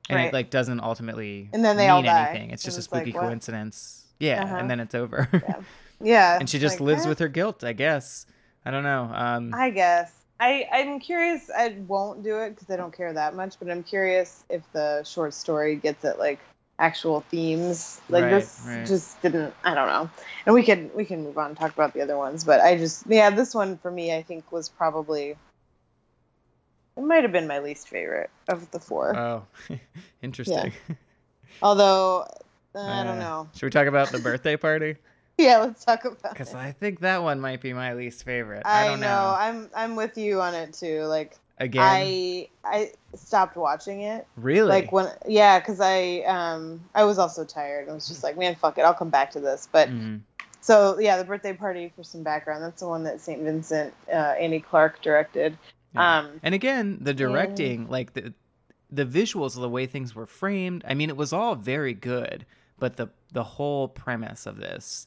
Speaker 1: And it like doesn't ultimately
Speaker 2: And then they
Speaker 1: mean
Speaker 2: all die.
Speaker 1: anything. It's just a
Speaker 2: it's like,
Speaker 1: spooky
Speaker 2: what?
Speaker 1: coincidence. Yeah,
Speaker 2: Uh-huh.
Speaker 1: and then it's over.
Speaker 2: Yeah. Yeah.
Speaker 1: and she just
Speaker 2: like,
Speaker 1: lives
Speaker 2: eh,
Speaker 1: with her guilt, I guess. I don't know. Um,
Speaker 2: I guess. I, I'm curious. I won't do it because I don't care that much, but I'm curious if the short story gets at like actual themes. Like
Speaker 1: Right,
Speaker 2: this
Speaker 1: right.
Speaker 2: just didn't. I don't know. And we could we can move on and talk about the other ones, but I just yeah, this one for me I think was probably it might have been my least favorite of the four.
Speaker 1: oh, interesting.
Speaker 2: Although I don't
Speaker 1: Uh,
Speaker 2: know.
Speaker 1: Should we talk about the birthday party?
Speaker 2: Yeah, let's talk about it. Because.
Speaker 1: I think that one might be my least favorite. I,
Speaker 2: I,
Speaker 1: don't
Speaker 2: know.
Speaker 1: know.
Speaker 2: I'm I'm with you on it too. Like
Speaker 1: Again,
Speaker 2: I I stopped watching it.
Speaker 1: really?
Speaker 2: Like when yeah, because I um I was also tired. I was just like, man, fuck it, I'll come back to this. But
Speaker 1: Mhm.
Speaker 2: so yeah, the birthday party for some background. That's the one that St. Vincent uh, Annie Clark directed.
Speaker 1: Yeah.
Speaker 2: Um,
Speaker 1: and again, the directing, like the the visuals, of the way things were framed. I mean, it was all very good, but the the whole premise of this,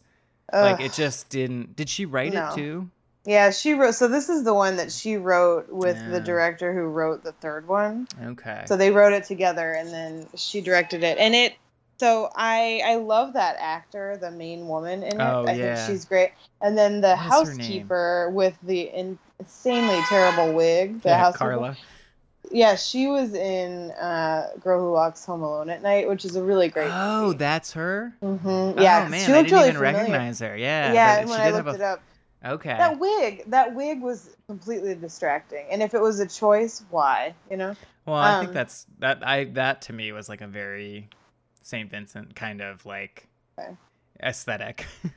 Speaker 1: like, it just didn't. Did she write
Speaker 2: No.
Speaker 1: it too?
Speaker 2: yeah, she wrote. So this is the one that she wrote with the director who wrote the third one.
Speaker 1: Okay.
Speaker 2: So they wrote it together, and then she directed it. And it. So I I love that actor, the main woman in it.
Speaker 1: Oh,
Speaker 2: I
Speaker 1: yeah.
Speaker 2: think she's great. And then the
Speaker 1: What is her name?
Speaker 2: housekeeper with the insanely terrible wig. The
Speaker 1: yeah,
Speaker 2: housekeeper.
Speaker 1: Carla.
Speaker 2: Yeah, she was in uh, Girl Who Walks Home Alone at Night, which is a really great.
Speaker 1: Oh,
Speaker 2: movie.
Speaker 1: that's her.
Speaker 2: hmm Yeah,
Speaker 1: oh man,
Speaker 2: she
Speaker 1: I didn't
Speaker 2: really
Speaker 1: even
Speaker 2: familiar.
Speaker 1: recognize her. Yeah.
Speaker 2: Yeah, when
Speaker 1: she
Speaker 2: I looked
Speaker 1: have
Speaker 2: it up,
Speaker 1: Okay.
Speaker 2: that wig, that wig was completely distracting. And if it was a choice, why? You know?
Speaker 1: Well, I think
Speaker 2: Um,
Speaker 1: that's that. I that to me was like a very Saint Vincent kind of like
Speaker 2: Okay.
Speaker 1: aesthetic.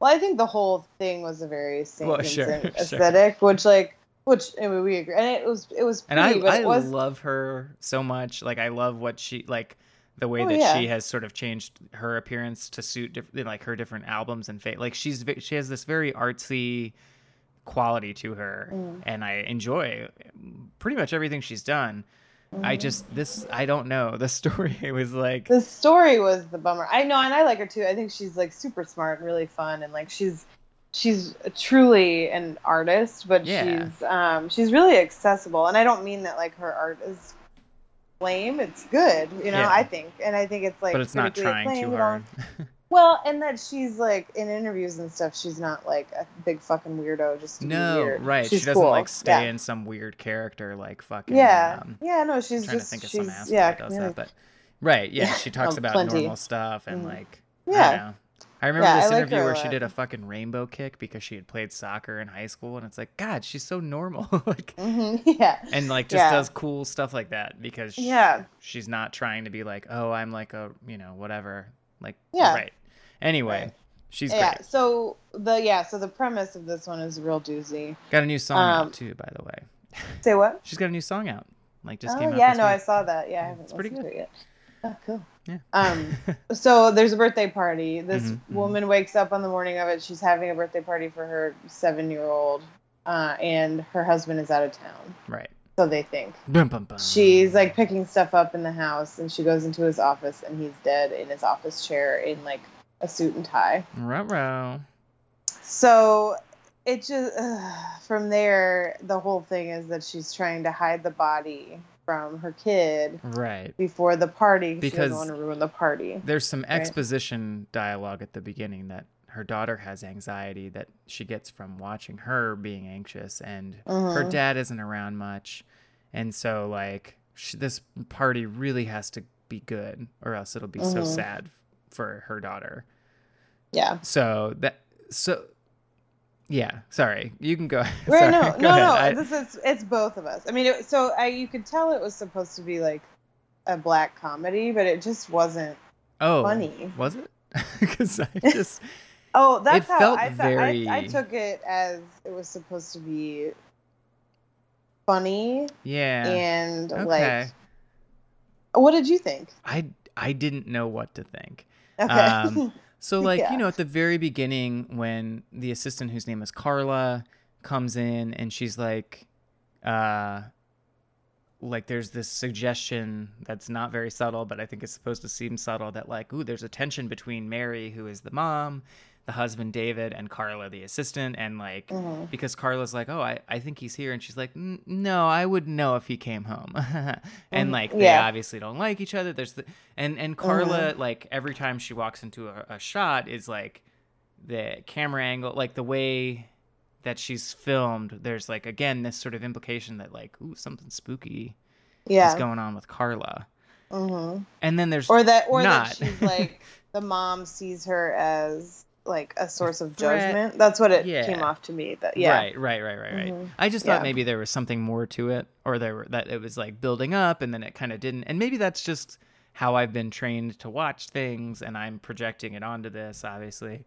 Speaker 2: Well, I think the whole thing was a very Saint
Speaker 1: Well,
Speaker 2: Vincent
Speaker 1: sure.
Speaker 2: aesthetic, which like, which I mean, we agree, and it was it was
Speaker 1: and
Speaker 2: pretty,
Speaker 1: I
Speaker 2: but
Speaker 1: I
Speaker 2: it was
Speaker 1: love her so much. Like I love what she like the way
Speaker 2: Oh,
Speaker 1: that
Speaker 2: yeah.
Speaker 1: she has sort of changed her appearance to suit diff- like her different albums and fa- like she's she has this very artsy quality to her
Speaker 2: Mm.
Speaker 1: and I enjoy pretty much everything she's done. I
Speaker 2: Mhm.
Speaker 1: just this I don't know the story. It was like
Speaker 2: the story was the bummer. I know, and I like her too. I think she's like super smart and really fun, and like she's she's truly an artist, but
Speaker 1: Yeah.
Speaker 2: she's um she's really accessible. And I don't mean that like her art is lame. It's good, you know.
Speaker 1: Yeah.
Speaker 2: I think, and I think it's like
Speaker 1: but it's not trying too hard.
Speaker 2: Well, and that she's like in interviews and stuff, she's not like a big fucking weirdo just
Speaker 1: no, right.
Speaker 2: She's
Speaker 1: she doesn't
Speaker 2: cool.
Speaker 1: like stay
Speaker 2: yeah.
Speaker 1: in some weird character like fucking
Speaker 2: Yeah,
Speaker 1: um,
Speaker 2: yeah, no, she's
Speaker 1: trying
Speaker 2: just
Speaker 1: to think of some asshole
Speaker 2: yeah,
Speaker 1: that does that, but right, yeah, she talks
Speaker 2: oh,
Speaker 1: about
Speaker 2: plenty.
Speaker 1: normal stuff and
Speaker 2: Mm.
Speaker 1: like
Speaker 2: yeah.
Speaker 1: I remember
Speaker 2: Yeah,
Speaker 1: this
Speaker 2: I
Speaker 1: interview
Speaker 2: a
Speaker 1: where she did a fucking rainbow kick because she had played soccer in high school, and it's like, God, she's so normal, like,
Speaker 2: hmm yeah,
Speaker 1: and like just
Speaker 2: Yeah.
Speaker 1: does cool stuff like that because sh-
Speaker 2: Yeah.
Speaker 1: she's not trying to be like, oh, I'm like a you know whatever, like,
Speaker 2: Yeah.
Speaker 1: right. Anyway,
Speaker 2: Right.
Speaker 1: she's
Speaker 2: yeah.
Speaker 1: great.
Speaker 2: So the yeah, so the premise of this one is real doozy.
Speaker 1: Got a new song
Speaker 2: Um,
Speaker 1: out too, by the way.
Speaker 2: Say what?
Speaker 1: She's got a new song out, like just
Speaker 2: oh
Speaker 1: came out.
Speaker 2: yeah, no, I saw that. Yeah, I haven't
Speaker 1: It's pretty
Speaker 2: listened to it yet. Oh, cool.
Speaker 1: Yeah.
Speaker 2: Um, so there's a birthday party. This
Speaker 1: Mhm, mhm.
Speaker 2: woman wakes up on the morning of it. She's having a birthday party for her seven-year-old, uh, and her husband is out of town.
Speaker 1: right.
Speaker 2: So they think.
Speaker 1: Bum, bum, bum.
Speaker 2: She's like picking stuff up in the house, and she goes into his office, and he's dead in his office chair in like a suit and tie.
Speaker 1: Ruh-roh.
Speaker 2: So it just from there, the whole thing is that she's trying to hide the body from her kid
Speaker 1: Right.
Speaker 2: before the party 'cause she
Speaker 1: Because-
Speaker 2: doesn't want to ruin the party.
Speaker 1: There's some
Speaker 2: Right.
Speaker 1: exposition dialogue at the beginning that her daughter has anxiety that she gets from watching her being anxious, and her
Speaker 2: Mhm.
Speaker 1: dad isn't around much, and so like sh this party really has to be good, or else it'll be so
Speaker 2: Mhm.
Speaker 1: sad for her daughter.
Speaker 2: Yeah.
Speaker 1: So that so yeah. Sorry, you can go.
Speaker 2: Right,
Speaker 1: sorry,
Speaker 2: no,
Speaker 1: go
Speaker 2: no,
Speaker 1: ahead.
Speaker 2: no.
Speaker 1: I-
Speaker 2: This is it's both of us. I mean, it, so I you could tell it was supposed to be like a black comedy, but it just wasn't
Speaker 1: oh,
Speaker 2: funny.
Speaker 1: was it? Because I just
Speaker 2: Oh, that's how
Speaker 1: felt
Speaker 2: I thought.
Speaker 1: very-
Speaker 2: I, I took it as it was supposed to be funny
Speaker 1: yeah.
Speaker 2: and
Speaker 1: Okay.
Speaker 2: like. What did you think?
Speaker 1: I I didn't know what to think.
Speaker 2: Okay.
Speaker 1: Um, So like,
Speaker 2: Yeah.
Speaker 1: you know, at the very beginning when the assistant whose name is Carla comes in and she's like uh like there's this suggestion that's not very subtle, but I think it's supposed to seem subtle that like, ooh, there's a tension between Mary, who is the mom, the husband David, and Carla, the assistant, and like
Speaker 2: Mhm.
Speaker 1: because Carla's like, oh, I, I think he's here, and she's like, no, I would know if he came home, and
Speaker 2: Mhm.
Speaker 1: like they
Speaker 2: Yeah.
Speaker 1: obviously don't like each other. There's the and and
Speaker 2: Mm-hmm.
Speaker 1: Carla like every time she walks into a, a shot is like the camera angle, like the way that she's filmed. There's like again this sort of implication that like, ooh, something spooky is going on with Carla,
Speaker 2: hmm
Speaker 1: and then there's
Speaker 2: Or that, or
Speaker 1: not.
Speaker 2: that she's like the mom sees her as like a source of judgment. That's what it
Speaker 1: Yeah.
Speaker 2: came off to me. That yeah.
Speaker 1: Right, right, right, right, right.
Speaker 2: Mhm.
Speaker 1: I just thought
Speaker 2: Yeah.
Speaker 1: maybe there was something more to it, or there were that it was like building up, and then it kind of didn't. And maybe that's just how I've been trained to watch things, and I'm projecting it onto this, obviously.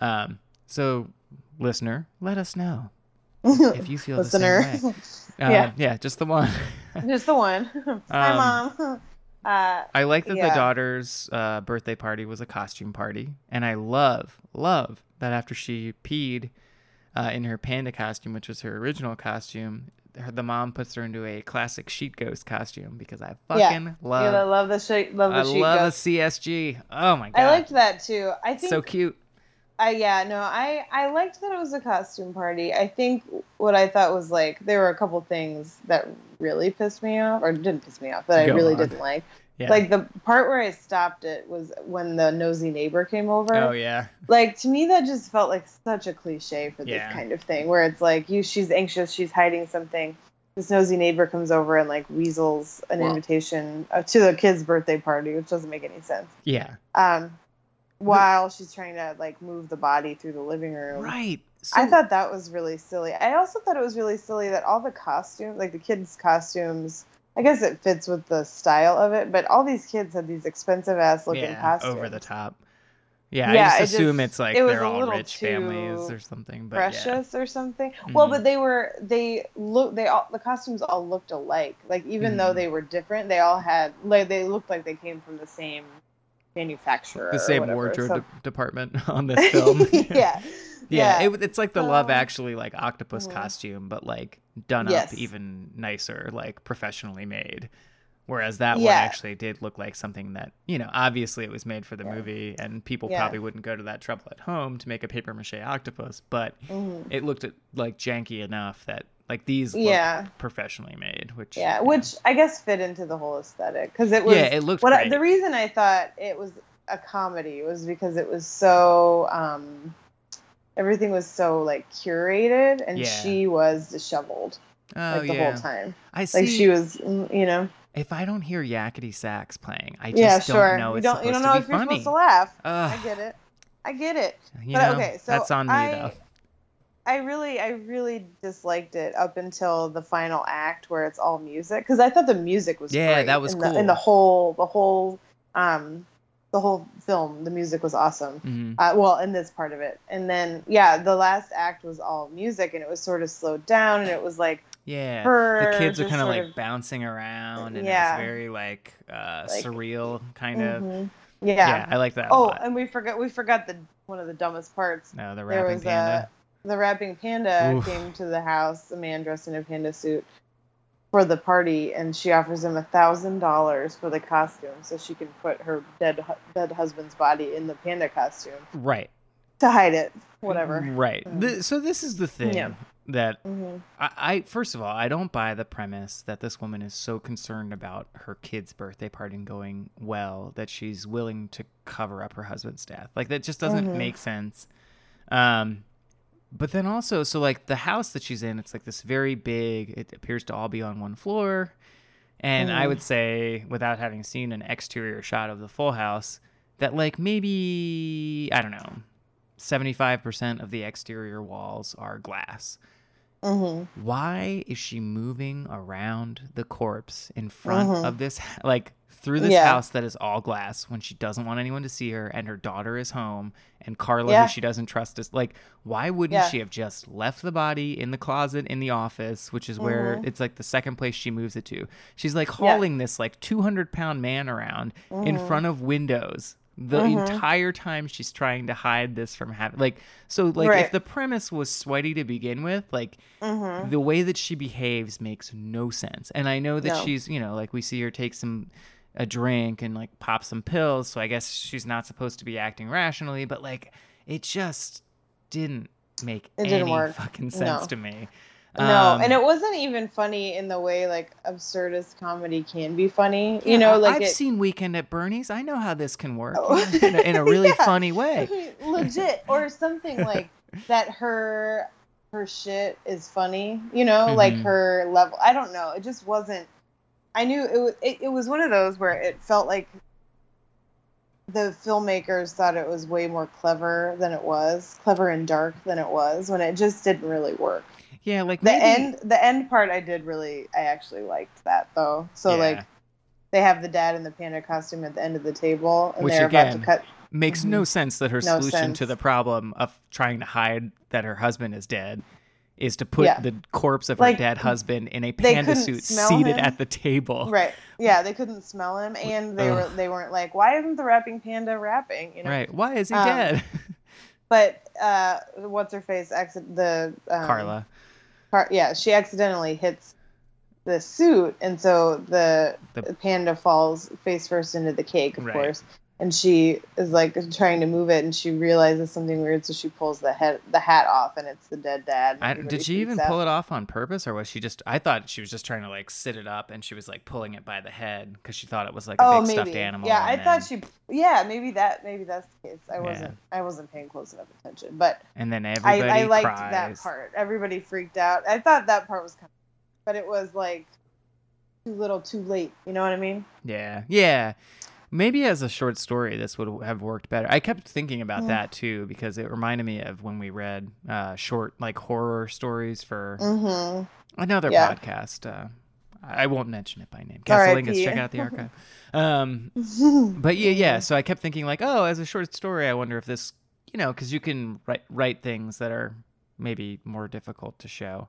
Speaker 1: Um, so, listener, let us know if you feel
Speaker 2: Listener.
Speaker 1: the same way. Uh,
Speaker 2: Yeah.
Speaker 1: yeah, just the one.
Speaker 2: Just the one. Hi,
Speaker 1: Um,
Speaker 2: mom. Uh,
Speaker 1: I like that the daughter's uh, birthday party was a costume party, and I love, love that after she peed uh, in her panda costume, which was her original costume, her, the mom puts her into a classic sheet ghost costume because I
Speaker 2: Yeah.
Speaker 1: fucking love.
Speaker 2: yeah, I love the sheet. Love the
Speaker 1: I
Speaker 2: sheet
Speaker 1: love
Speaker 2: ghost.
Speaker 1: a CSG. Oh my god,
Speaker 2: I liked that too. I think
Speaker 1: so cute.
Speaker 2: I yeah, no, I I liked that it was a costume party. I think what I thought was like there were a couple things that really pissed me off or didn't piss me off that I really
Speaker 1: on.
Speaker 2: didn't like.
Speaker 1: Yeah.
Speaker 2: Like the part where I stopped it was when the nosy neighbor came over.
Speaker 1: oh yeah,
Speaker 2: Like to me that just felt like such a cliche for this
Speaker 1: Yeah.
Speaker 2: kind of thing where it's like you she's anxious, she's hiding something. This nosy neighbor comes over and like weasels an
Speaker 1: Well-
Speaker 2: invitation uh, to the kid's birthday party, which doesn't make any sense.
Speaker 1: yeah.
Speaker 2: Um while she's trying to like move the body through the living room.
Speaker 1: Right. So,
Speaker 2: I thought that was really silly. I also thought it was really silly that all the costumes, like the kids' costumes, I guess it fits with the style of it, but all these kids had these expensive ass looking
Speaker 1: yeah,
Speaker 2: costumes.
Speaker 1: over the top. Yeah,
Speaker 2: Yeah,
Speaker 1: I just assume
Speaker 2: just-
Speaker 1: it's like
Speaker 2: it
Speaker 1: they're all rich families or something. But yeah.
Speaker 2: precious or something. Well,
Speaker 1: Mhm.
Speaker 2: but they were they look they all the costumes all looked alike. Like even though
Speaker 1: Mhm.
Speaker 2: they were different, they all had like they looked like they came from the same manufacturer.
Speaker 1: the same
Speaker 2: whatever,
Speaker 1: wardrobe
Speaker 2: so-
Speaker 1: de- department on this film.
Speaker 2: yeah.
Speaker 1: Yeah,
Speaker 2: Yeah.
Speaker 1: It, it's like the Love
Speaker 2: Um,
Speaker 1: Actually like octopus
Speaker 2: mhm.
Speaker 1: costume, but like done
Speaker 2: Yes.
Speaker 1: up even nicer, like professionally made. Whereas that one actually did look like something that you know, obviously it was made for the
Speaker 2: Yeah.
Speaker 1: movie, and people
Speaker 2: Yeah.
Speaker 1: probably wouldn't go to that trouble at home to make a paper mache octopus, but
Speaker 2: Mhm.
Speaker 1: it looked like janky enough that like these
Speaker 2: Yeah.
Speaker 1: professionally made, which
Speaker 2: Yeah,
Speaker 1: know.
Speaker 2: which I guess fit into the whole aesthetic because it was.
Speaker 1: yeah, it looked
Speaker 2: what I, the reason I thought it was a comedy was because it was so um, everything was so like curated, and
Speaker 1: Yeah.
Speaker 2: she was disheveled
Speaker 1: oh
Speaker 2: like the
Speaker 1: yeah,
Speaker 2: whole time.
Speaker 1: I see.
Speaker 2: Like she was, mm, you know.
Speaker 1: If I don't hear yakety sax playing, I just
Speaker 2: yeah,
Speaker 1: don't
Speaker 2: sure.
Speaker 1: know
Speaker 2: you
Speaker 1: it's
Speaker 2: don't you don't know if you're
Speaker 1: funny.
Speaker 2: supposed to laugh.
Speaker 1: Ugh,
Speaker 2: I get it. I get it.
Speaker 1: you
Speaker 2: but
Speaker 1: know,
Speaker 2: okay, so
Speaker 1: that's on me
Speaker 2: I,
Speaker 1: though.
Speaker 2: I really, I really disliked it up until the final act where it's all music because I thought the music was
Speaker 1: Yeah, that was
Speaker 2: in
Speaker 1: cool.
Speaker 2: The, in the whole, the whole, um, the whole film, the music was awesome.
Speaker 1: Mhm.
Speaker 2: Uh, well, in this part of it, and then yeah, the last act was all music, and it was sort of slowed down, and it was like
Speaker 1: Yeah,
Speaker 2: her.
Speaker 1: the kids are kind of like bouncing around, and
Speaker 2: Yeah.
Speaker 1: it's very like uh,
Speaker 2: Like-
Speaker 1: surreal kind of.
Speaker 2: Mhm.
Speaker 1: Yeah.
Speaker 2: Yeah.
Speaker 1: I like that. a
Speaker 2: Oh, and we forgot we forgot the one of the dumbest parts.
Speaker 1: no, the
Speaker 2: there
Speaker 1: rapping
Speaker 2: was
Speaker 1: panda.
Speaker 2: a the rapping panda
Speaker 1: Oof.
Speaker 2: came to the house, a man dressed in a panda suit for the party, and she offers him a thousand dollars for the costume, so she can put her dead dead husband's body in the panda costume
Speaker 1: right.
Speaker 2: to hide it. Whatever.
Speaker 1: Right.
Speaker 2: Mm.
Speaker 1: Th- so this is the thing
Speaker 2: Yeah.
Speaker 1: That
Speaker 2: hmm
Speaker 1: I, I first of all, I don't buy the premise that this woman is so concerned about her kid's birthday party and going well that she's willing to cover up her husband's death. Like that just doesn't
Speaker 2: Mhm.
Speaker 1: make sense. Um, but then also, so like the house that she's in, it's like this very big. It appears to all be on one floor, and I
Speaker 2: Mm.
Speaker 1: would say, without having seen an exterior shot of the full house, that like maybe I don't know, seventy five percent of the exterior walls are glass
Speaker 2: hmm
Speaker 1: why is she moving around the corpse in front
Speaker 2: Mhm.
Speaker 1: of this like through this
Speaker 2: Yeah.
Speaker 1: house that is all glass when she doesn't want anyone to see her and her daughter is home and Carla
Speaker 2: Yeah.
Speaker 1: who she doesn't trust is like why wouldn't
Speaker 2: Yeah.
Speaker 1: she have just left the body in the closet in the office which is where
Speaker 2: Mhm.
Speaker 1: it's like the second place she moves it to she's like hauling this like 200 pound man around in
Speaker 2: Mhm.
Speaker 1: front of windows the
Speaker 2: Mhm.
Speaker 1: entire time she's trying to hide this from having like so like if the premise was sweaty to begin with like
Speaker 2: hmm
Speaker 1: the way that she behaves makes no sense. And I know that
Speaker 2: No.
Speaker 1: she's, you know, like we see her take some a drink and like pop some pills, so I guess she's not supposed to be acting rationally, but like it just didn't make
Speaker 2: It
Speaker 1: any
Speaker 2: didn't work.
Speaker 1: fucking sense
Speaker 2: No.
Speaker 1: to me.
Speaker 2: No,
Speaker 1: Um,
Speaker 2: and it wasn't even funny in the way like absurdist comedy can be funny.
Speaker 1: yeah,
Speaker 2: you know, like
Speaker 1: I've
Speaker 2: it,
Speaker 1: seen Weekend at Bernie's. I know how this can work
Speaker 2: Oh.
Speaker 1: in, a, in a really
Speaker 2: Yeah.
Speaker 1: funny way.
Speaker 2: legit or something like that her her shit is funny you know like
Speaker 1: Mhm.
Speaker 2: her level i don't know it just wasn't i knew it, wa- it it was one of those where it felt like the filmmakers thought it was way more clever than it was clever and dark than it was when it just didn't really work
Speaker 1: Yeah, like
Speaker 2: the
Speaker 1: maybe,
Speaker 2: end the end part i did really i actually liked that though so
Speaker 1: Yeah.
Speaker 2: like they have the dad in the panda costume at the end of the table and
Speaker 1: Which
Speaker 2: they're about
Speaker 1: again,
Speaker 2: to cut
Speaker 1: makes no sense that her
Speaker 2: Mm-hmm. No
Speaker 1: solution to the problem of trying to hide that her husband is dead is to put
Speaker 2: Yeah.
Speaker 1: the corpse of
Speaker 2: Like,
Speaker 1: her dead husband in a panda suit seated
Speaker 2: him.
Speaker 1: at the table.
Speaker 2: Right. Yeah, they couldn't smell him, and they were they weren't like, why isn't the rapping panda rapping? You know.
Speaker 1: Right. Why is he
Speaker 2: Um,
Speaker 1: dead?
Speaker 2: But uh, what's her face? Exit the um,
Speaker 1: Carla.
Speaker 2: Car- yeah, she accidentally hits the suit, and so the,
Speaker 1: The-
Speaker 2: panda falls face first into the cake, of
Speaker 1: Right.
Speaker 2: course. And she is like trying to move it, and she realizes something weird, so she pulls the head the hat off, and it's the dead dad.
Speaker 1: I, did she even
Speaker 2: out.
Speaker 1: pull it off on purpose, or was she just? I thought she was just trying to like sit it up, and she was like pulling it by the head because she thought it was like a
Speaker 2: Oh,
Speaker 1: big
Speaker 2: maybe.
Speaker 1: stuffed animal.
Speaker 2: Yeah, I
Speaker 1: and
Speaker 2: thought she. Yeah, maybe that. Maybe that's the case. I wasn't. I wasn't paying close enough attention, but
Speaker 1: And then
Speaker 2: I,
Speaker 1: everybody
Speaker 2: I liked
Speaker 1: cries.
Speaker 2: that part. Everybody freaked out. I thought that part was kind of, but it was like too little, too late. You know what I mean?
Speaker 1: Yeah, yeah. Maybe as a short story, this would have worked better. I kept thinking about
Speaker 2: Mm.
Speaker 1: that too because it reminded me of when we read uh, short like horror stories for
Speaker 2: Mm-hmm.
Speaker 1: another
Speaker 2: Yeah.
Speaker 1: podcast. Uh, I won't mention it by name. Casalingus, check out the archive. Um, but yeah, yeah. So I kept thinking like, oh, as a short story, I wonder if this, you know, because you can write write things that are maybe more difficult to show.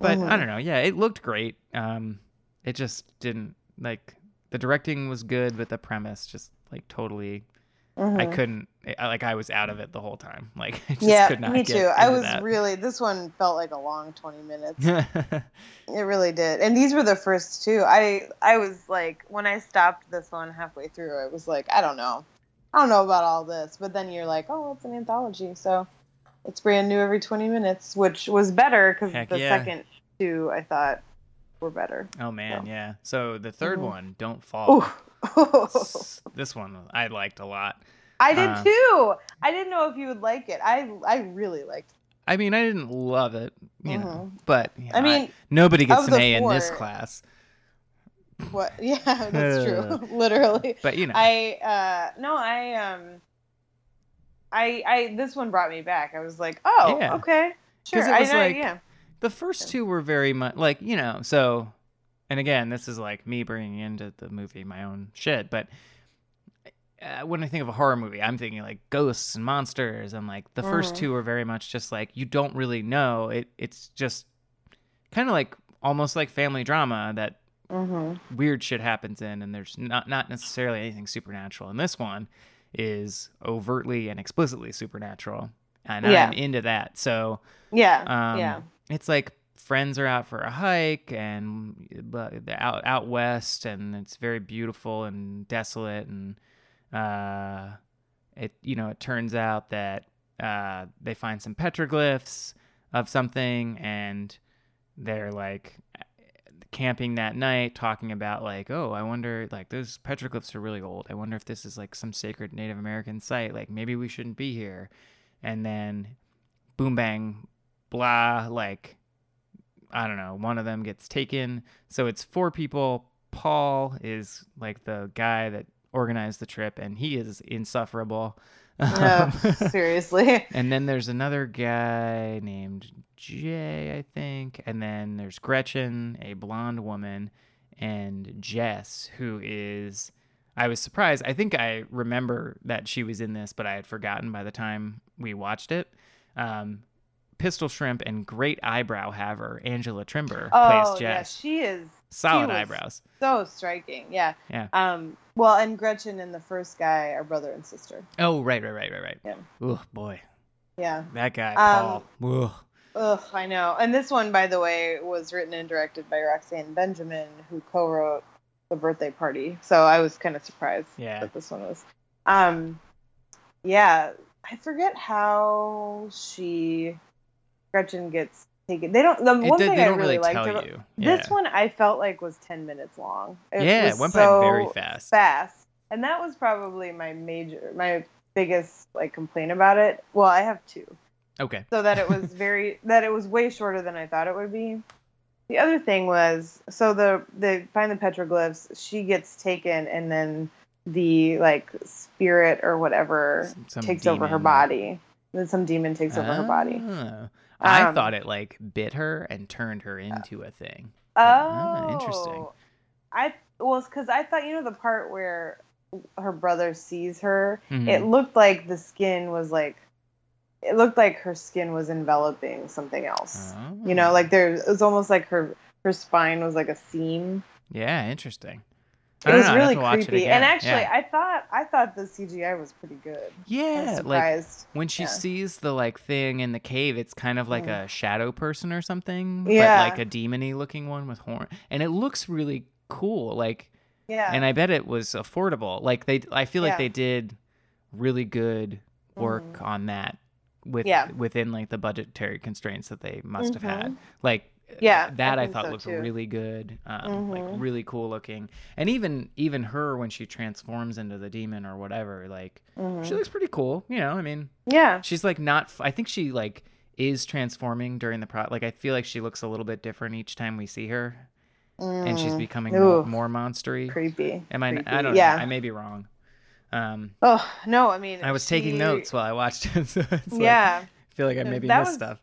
Speaker 1: But I don't know. Yeah, it looked great. Um, it just didn't like the directing was good, but the premise just like totally. I mm-hmm. couldn't eh, I, like I was out of it the whole time. Like I just
Speaker 2: yeah,
Speaker 1: could not
Speaker 2: me too. I was
Speaker 1: that.
Speaker 2: really. This one felt like a long twenty minutes. It really did. And these were the first two. I I was like when I stopped this one halfway through, I was like, I don't know. I don't know about all this. But then you're like, oh, it's an anthology, so it's brand new every 20 minutes, which was better because the
Speaker 1: yeah.
Speaker 2: second two I thought were better.
Speaker 1: oh man,
Speaker 2: So.
Speaker 1: yeah. So the 3rd
Speaker 2: Mhm.
Speaker 1: one, Don't Fall. This one I liked a lot.
Speaker 2: I did
Speaker 1: Uh,
Speaker 2: too. I didn't know if you would like it. I I really liked.
Speaker 1: I mean, I didn't love it, you know, but you
Speaker 2: Mm-hmm. I
Speaker 1: know,
Speaker 2: mean,
Speaker 1: nobody gets an A in this class.
Speaker 2: What? Yeah, that's true. Literally.
Speaker 1: But you know,
Speaker 2: I uh no, I um I I this one brought me back. I was like, "Oh,
Speaker 1: Yeah.
Speaker 2: okay. sure.
Speaker 1: it
Speaker 2: I
Speaker 1: was
Speaker 2: know,
Speaker 1: like-
Speaker 2: yeah.
Speaker 1: The first two were very much like you know. So, and again, this is like me bringing into the movie my own shit. But uh, when I think of a horror movie, I'm thinking like ghosts and monsters, and like the first
Speaker 2: Mhm.
Speaker 1: two are very much just like you don't really know. It it's just kind of like almost like family drama that
Speaker 2: Mhm.
Speaker 1: weird shit happens in and there's not not necessarily anything supernatural and this one is overtly and explicitly supernatural and
Speaker 2: Yeah.
Speaker 1: i'm into that so
Speaker 2: Yeah.
Speaker 1: um
Speaker 2: yeah.
Speaker 1: It's like friends are out for a hike and they're out out west and it's very beautiful and desolate and uh it you know it turns out that uh they find some petroglyphs of something and they're like camping that night talking about like oh i wonder like those petroglyphs are really old. I wonder if this is like some sacred native american site. Like maybe we shouldn't be here. And then boom bang blah like i don't know one of them gets taken so it's four people paul is like the guy that organized the trip and he is insufferable
Speaker 2: No, seriously.
Speaker 1: and then there's another guy named Jay, I think. And then there's Gretchen, a blonde woman, and Jess, who is. I was surprised. I think I remember that she was in this, but I had forgotten by the time we watched it. Um, Pistol Shrimp and great eyebrow haver Angela Trimbur
Speaker 2: Oh,
Speaker 1: plays Jess.
Speaker 2: yeah, she is
Speaker 1: Solid
Speaker 2: was-
Speaker 1: eyebrows.
Speaker 2: so striking. Yeah.
Speaker 1: Yeah.
Speaker 2: Um well, and Gretchen and the first guy are brother and sister.
Speaker 1: Oh, right, right, right, right, right.
Speaker 2: Yeah.
Speaker 1: Oh boy,
Speaker 2: Yeah.
Speaker 1: that guy
Speaker 2: Um,
Speaker 1: Paul. Ugh.
Speaker 2: Ugh, I know. And this one, by the way, was written and directed by Roxanne Benjamin, who co-wrote The Birthday Party. So I was kind of surprised
Speaker 1: Yeah.
Speaker 2: that this one was. Um, yeah, I forget how she Gretchen gets taken. They don't. The
Speaker 1: It
Speaker 2: one
Speaker 1: did-
Speaker 2: thing
Speaker 1: they
Speaker 2: I really
Speaker 1: really
Speaker 2: liked
Speaker 1: tell
Speaker 2: about
Speaker 1: you.
Speaker 2: this one, I felt like was ten minutes long. It
Speaker 1: yeah,
Speaker 2: was
Speaker 1: it went
Speaker 2: so
Speaker 1: by very fast.
Speaker 2: fast, and that was probably my major, my biggest like complaint about it. Well, I have two
Speaker 1: Okay.
Speaker 2: so that it was very that it was way shorter than I thought it would be. The other thing was so the they find the petroglyphs, she gets taken and then the like spirit or whatever
Speaker 1: Some
Speaker 2: takes over her
Speaker 1: demon.
Speaker 2: body. Then some demon takes over her body.
Speaker 1: Ah. I
Speaker 2: Um,
Speaker 1: thought it like bit her and turned her into a thing.
Speaker 2: Oh,
Speaker 1: ah, interesting.
Speaker 2: I well, because I thought you know the part where her brother sees her,
Speaker 1: Mhm.
Speaker 2: it looked like the skin was like, it looked like her skin was enveloping something else. You know,
Speaker 1: Oh.
Speaker 2: like there, it was almost like her her spine was like a seam.
Speaker 1: yeah, interesting.
Speaker 2: It was
Speaker 1: know,
Speaker 2: really creepy. And actually,
Speaker 1: yeah.
Speaker 2: I thought I thought the CGI was pretty good.
Speaker 1: Yeah, like when she
Speaker 2: yeah.
Speaker 1: sees the like thing in the cave, it's kind of like
Speaker 2: Mm.
Speaker 1: a shadow person or something,
Speaker 2: Yeah.
Speaker 1: but like a demony looking one with horn, and it looks really cool. Like,
Speaker 2: yeah,
Speaker 1: and I bet it was affordable. Like they, I feel like
Speaker 2: Yeah.
Speaker 1: they did really good work
Speaker 2: Mhm.
Speaker 1: on that with within like the budgetary constraints that they must have had.
Speaker 2: Mhm.
Speaker 1: Like
Speaker 2: Yeah,
Speaker 1: that
Speaker 2: I
Speaker 1: I, thought
Speaker 2: so,
Speaker 1: looked
Speaker 2: too.
Speaker 1: really good, um, like
Speaker 2: Mhm.
Speaker 1: really cool looking, and even even her when she transforms into the demon or whatever, like
Speaker 2: Mhm.
Speaker 1: she looks pretty cool. You know, I mean,
Speaker 2: yeah,
Speaker 1: she's like not. i think she like is transforming during the pro. Like I feel like she looks a little bit different each time we see her, and she's
Speaker 2: Mm.
Speaker 1: becoming more,
Speaker 2: Ooh,
Speaker 1: more monstery.
Speaker 2: creepy.
Speaker 1: Am I? I don't
Speaker 2: yeah.
Speaker 1: know. I may be wrong. Um,
Speaker 2: Oh no, I mean,
Speaker 1: I was taking notes while I watched it, so it's like,
Speaker 2: Yeah,
Speaker 1: I feel like I maybe
Speaker 2: That
Speaker 1: missed
Speaker 2: was-
Speaker 1: stuff.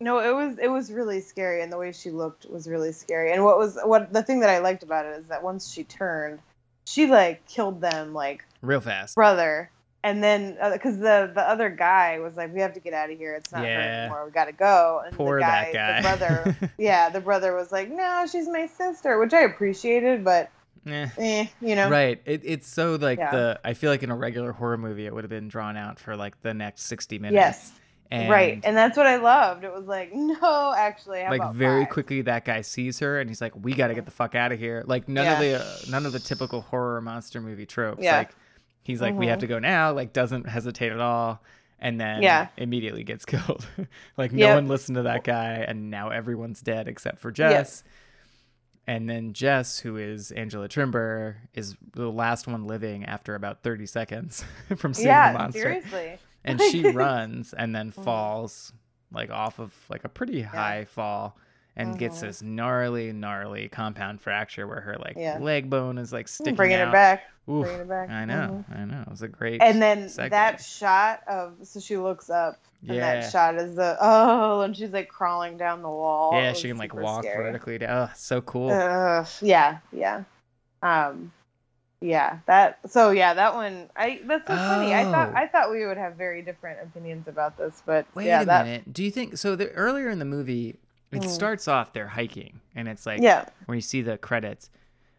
Speaker 2: No, it was it was really scary, and the way she looked was really scary. And what was what the thing that I liked about it is that once she turned, she like killed them like
Speaker 1: Real fast.
Speaker 2: brother, and then because the the other guy was like, "We have to get out of here. It's not her anymore. We got to go." And
Speaker 1: Poor
Speaker 2: the guy,
Speaker 1: that guy.
Speaker 2: the brother, yeah, the brother was like, "No, she's my sister," which I appreciated, but
Speaker 1: Eh.
Speaker 2: eh, you know,
Speaker 1: Right. It, it's so like
Speaker 2: Yeah.
Speaker 1: the. I feel like in a regular horror movie, it would have been drawn out for like the next sixty minutes.
Speaker 2: yes,
Speaker 1: And,
Speaker 2: right, and that's what I loved. It was like, no, actually,
Speaker 1: like very
Speaker 2: five?
Speaker 1: quickly, that guy sees her and he's like, "We got to get the fuck out of here." Like none of the uh, none of the typical horror monster movie tropes.
Speaker 2: Yeah.
Speaker 1: Like he's like, "We have
Speaker 2: Mhm.
Speaker 1: to go now." Like doesn't hesitate at all. And then
Speaker 2: Yeah.
Speaker 1: immediately gets killed. like no
Speaker 2: Yep.
Speaker 1: one listened to that guy, and now everyone's dead except for Jess. And then Jess, who is Angela Trimbur, is the last one living after about 30 seconds from seeing the monster.
Speaker 2: Yeah, seriously.
Speaker 1: And she runs and then
Speaker 2: Mhm.
Speaker 1: falls like off of like a pretty high fall and gets
Speaker 2: Mhm.
Speaker 1: this gnarly, gnarly compound fracture where her like
Speaker 2: Yeah.
Speaker 1: leg bone is like sticking
Speaker 2: Bringing
Speaker 1: out.
Speaker 2: it back.
Speaker 1: Oof,
Speaker 2: Bringing it back.
Speaker 1: I know, I know. It was a great.
Speaker 2: And then
Speaker 1: segue.
Speaker 2: that shot of so she looks up and
Speaker 1: Yeah.
Speaker 2: that shot is the oh and she's like crawling down the wall.
Speaker 1: yeah, she can like walk
Speaker 2: scary.
Speaker 1: vertically down. Oh, so cool.
Speaker 2: Ugh, yeah, yeah. Um yeah, that so yeah, that one I that's so funny. I thought
Speaker 1: Oh.
Speaker 2: I thought we would have very different opinions about this, but
Speaker 1: Wait
Speaker 2: yeah,
Speaker 1: a
Speaker 2: that
Speaker 1: minute. Do you think so? The, earlier in the movie, it
Speaker 2: Mm.
Speaker 1: starts off they're hiking, and it's like
Speaker 2: yeah.
Speaker 1: where you see the credits,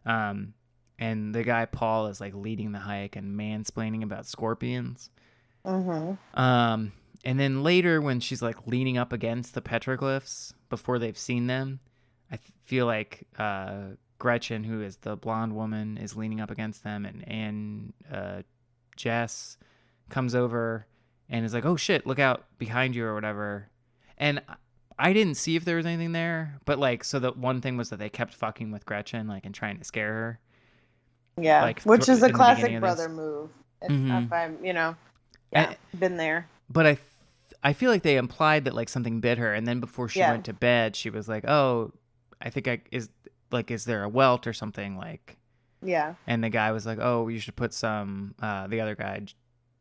Speaker 1: um, and the guy Paul is like leading the hike and mansplaining about scorpions.
Speaker 2: Mhm.
Speaker 1: Um, and then later when she's like leaning up against the petroglyphs before they've seen them, I feel like uh, Gretchen, who is the blonde woman, is leaning up against them, and and uh, Jess comes over and is like, "Oh shit, look out behind you" or whatever. And I- didn't see if there was anything there, but like, so the one thing was that they kept fucking with Gretchen, like, and trying to scare her.
Speaker 2: Yeah.
Speaker 1: Like,
Speaker 2: Which
Speaker 1: th-
Speaker 2: is a classic brother move. If,
Speaker 1: Mhm.
Speaker 2: if I'm, you know, yeah, been there.
Speaker 1: but I, th- I feel like they implied that like something bit her, and then before she
Speaker 2: Yeah.
Speaker 1: went to bed, she was like, "Oh, I think I is like, is there a welt or something like?"
Speaker 2: Yeah.
Speaker 1: And the guy was like, "Oh, you should put some." Uh, the other guy,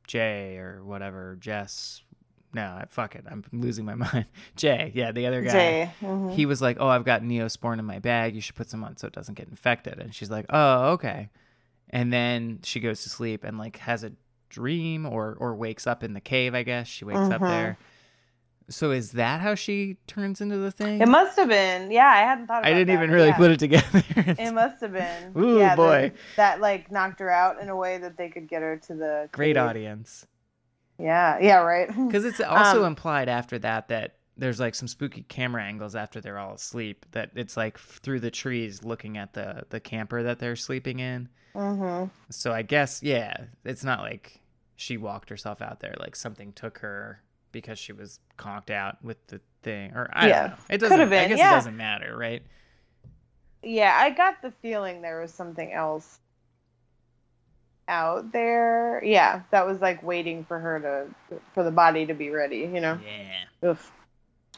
Speaker 1: Jay or whatever, Jess. No, fuck it, I'm losing my mind. Jay, yeah, the other guy.
Speaker 2: Jay. mhm.
Speaker 1: He was like, "Oh, I've got Neosporin in my bag. You should put some on so it doesn't get infected." And she's like, "Oh, okay." And then she goes to sleep and like has a dream or or wakes up in the cave. I guess she wakes up
Speaker 2: Mhm.
Speaker 1: there. So is that how she turns into the thing?
Speaker 2: It must have been. Yeah, I hadn't thought about
Speaker 1: I didn't
Speaker 2: that,
Speaker 1: even really
Speaker 2: yeah.
Speaker 1: put it together.
Speaker 2: It must have been.
Speaker 1: Ooh,
Speaker 2: yeah, the-
Speaker 1: boy.
Speaker 2: that like knocked her out in a way that they could get her to the
Speaker 1: Great audience.
Speaker 2: Yeah, yeah, right.
Speaker 1: Because it's also
Speaker 2: Um,
Speaker 1: implied after that that there's like some spooky camera angles after they're all asleep. That it's like through the trees looking at the the camper that they're sleeping in.
Speaker 2: hmm
Speaker 1: So I guess yeah, it's not like she walked herself out there. Like something took her because she was conked out with the thing, or I
Speaker 2: Yeah.
Speaker 1: don't know. It doesn't.
Speaker 2: Could've
Speaker 1: I guess
Speaker 2: yeah.
Speaker 1: it doesn't matter, right?
Speaker 2: Yeah, I got the feeling there was something else out there. Yeah, that was like waiting for her to for the body to be ready. You know.
Speaker 1: Yeah.
Speaker 2: Oof.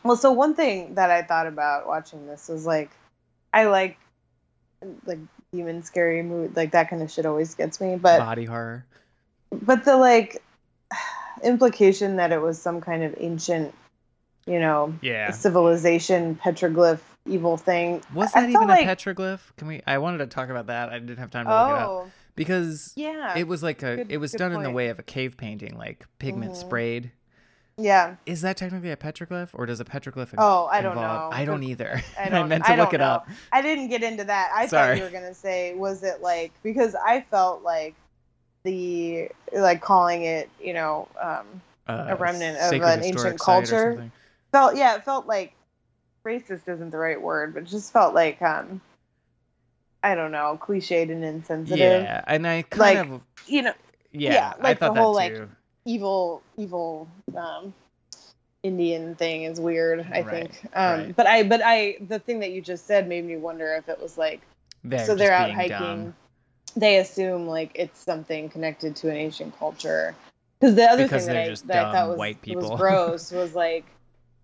Speaker 2: Well, so one thing that I thought about watching this was like, I like like demon scary movie like that kind of shit always gets me, but
Speaker 1: Body horror.
Speaker 2: but the like implication that it was some kind of ancient, you know,
Speaker 1: Yeah.
Speaker 2: civilization petroglyph evil thing.
Speaker 1: Was that
Speaker 2: felt
Speaker 1: even
Speaker 2: like-
Speaker 1: a petroglyph? Can we? I wanted to talk about that. I didn't have time to look it up
Speaker 2: Oh,
Speaker 1: because
Speaker 2: yeah,
Speaker 1: it was like a.
Speaker 2: Good-
Speaker 1: it was done in the way of a cave painting, like pigment
Speaker 2: Mhm.
Speaker 1: sprayed.
Speaker 2: yeah.
Speaker 1: Is that technically a petroglyph, or does a petroglyph?
Speaker 2: Oh, I don't
Speaker 1: involve-
Speaker 2: know.
Speaker 1: I don't either.
Speaker 2: I
Speaker 1: I,
Speaker 2: don't-
Speaker 1: meant to
Speaker 2: I
Speaker 1: look it up.
Speaker 2: I didn't get into that. I
Speaker 1: Sorry.
Speaker 2: thought you were gonna say, was it like because I felt like the like calling it, you know, um,
Speaker 1: Uh,
Speaker 2: a remnant of an ancient culture. felt yeah, it felt like racist isn't the right word, but just felt like um, I don't know, cliched and insensitive.
Speaker 1: Yeah, and I kind
Speaker 2: Like,
Speaker 1: of
Speaker 2: You know,
Speaker 1: yeah,
Speaker 2: yeah, like the whole, like, evil, evil um, Indian thing is weird. I
Speaker 1: Right,
Speaker 2: think, um,
Speaker 1: right.
Speaker 2: but I, but I, the thing that you just said made me wonder if it was like
Speaker 1: They're
Speaker 2: so they're out hiking.
Speaker 1: dumb.
Speaker 2: They assume like it's something connected to an ancient culture. Because the other
Speaker 1: Because
Speaker 2: thing that I, that I thought was,
Speaker 1: white people.
Speaker 2: was gross was like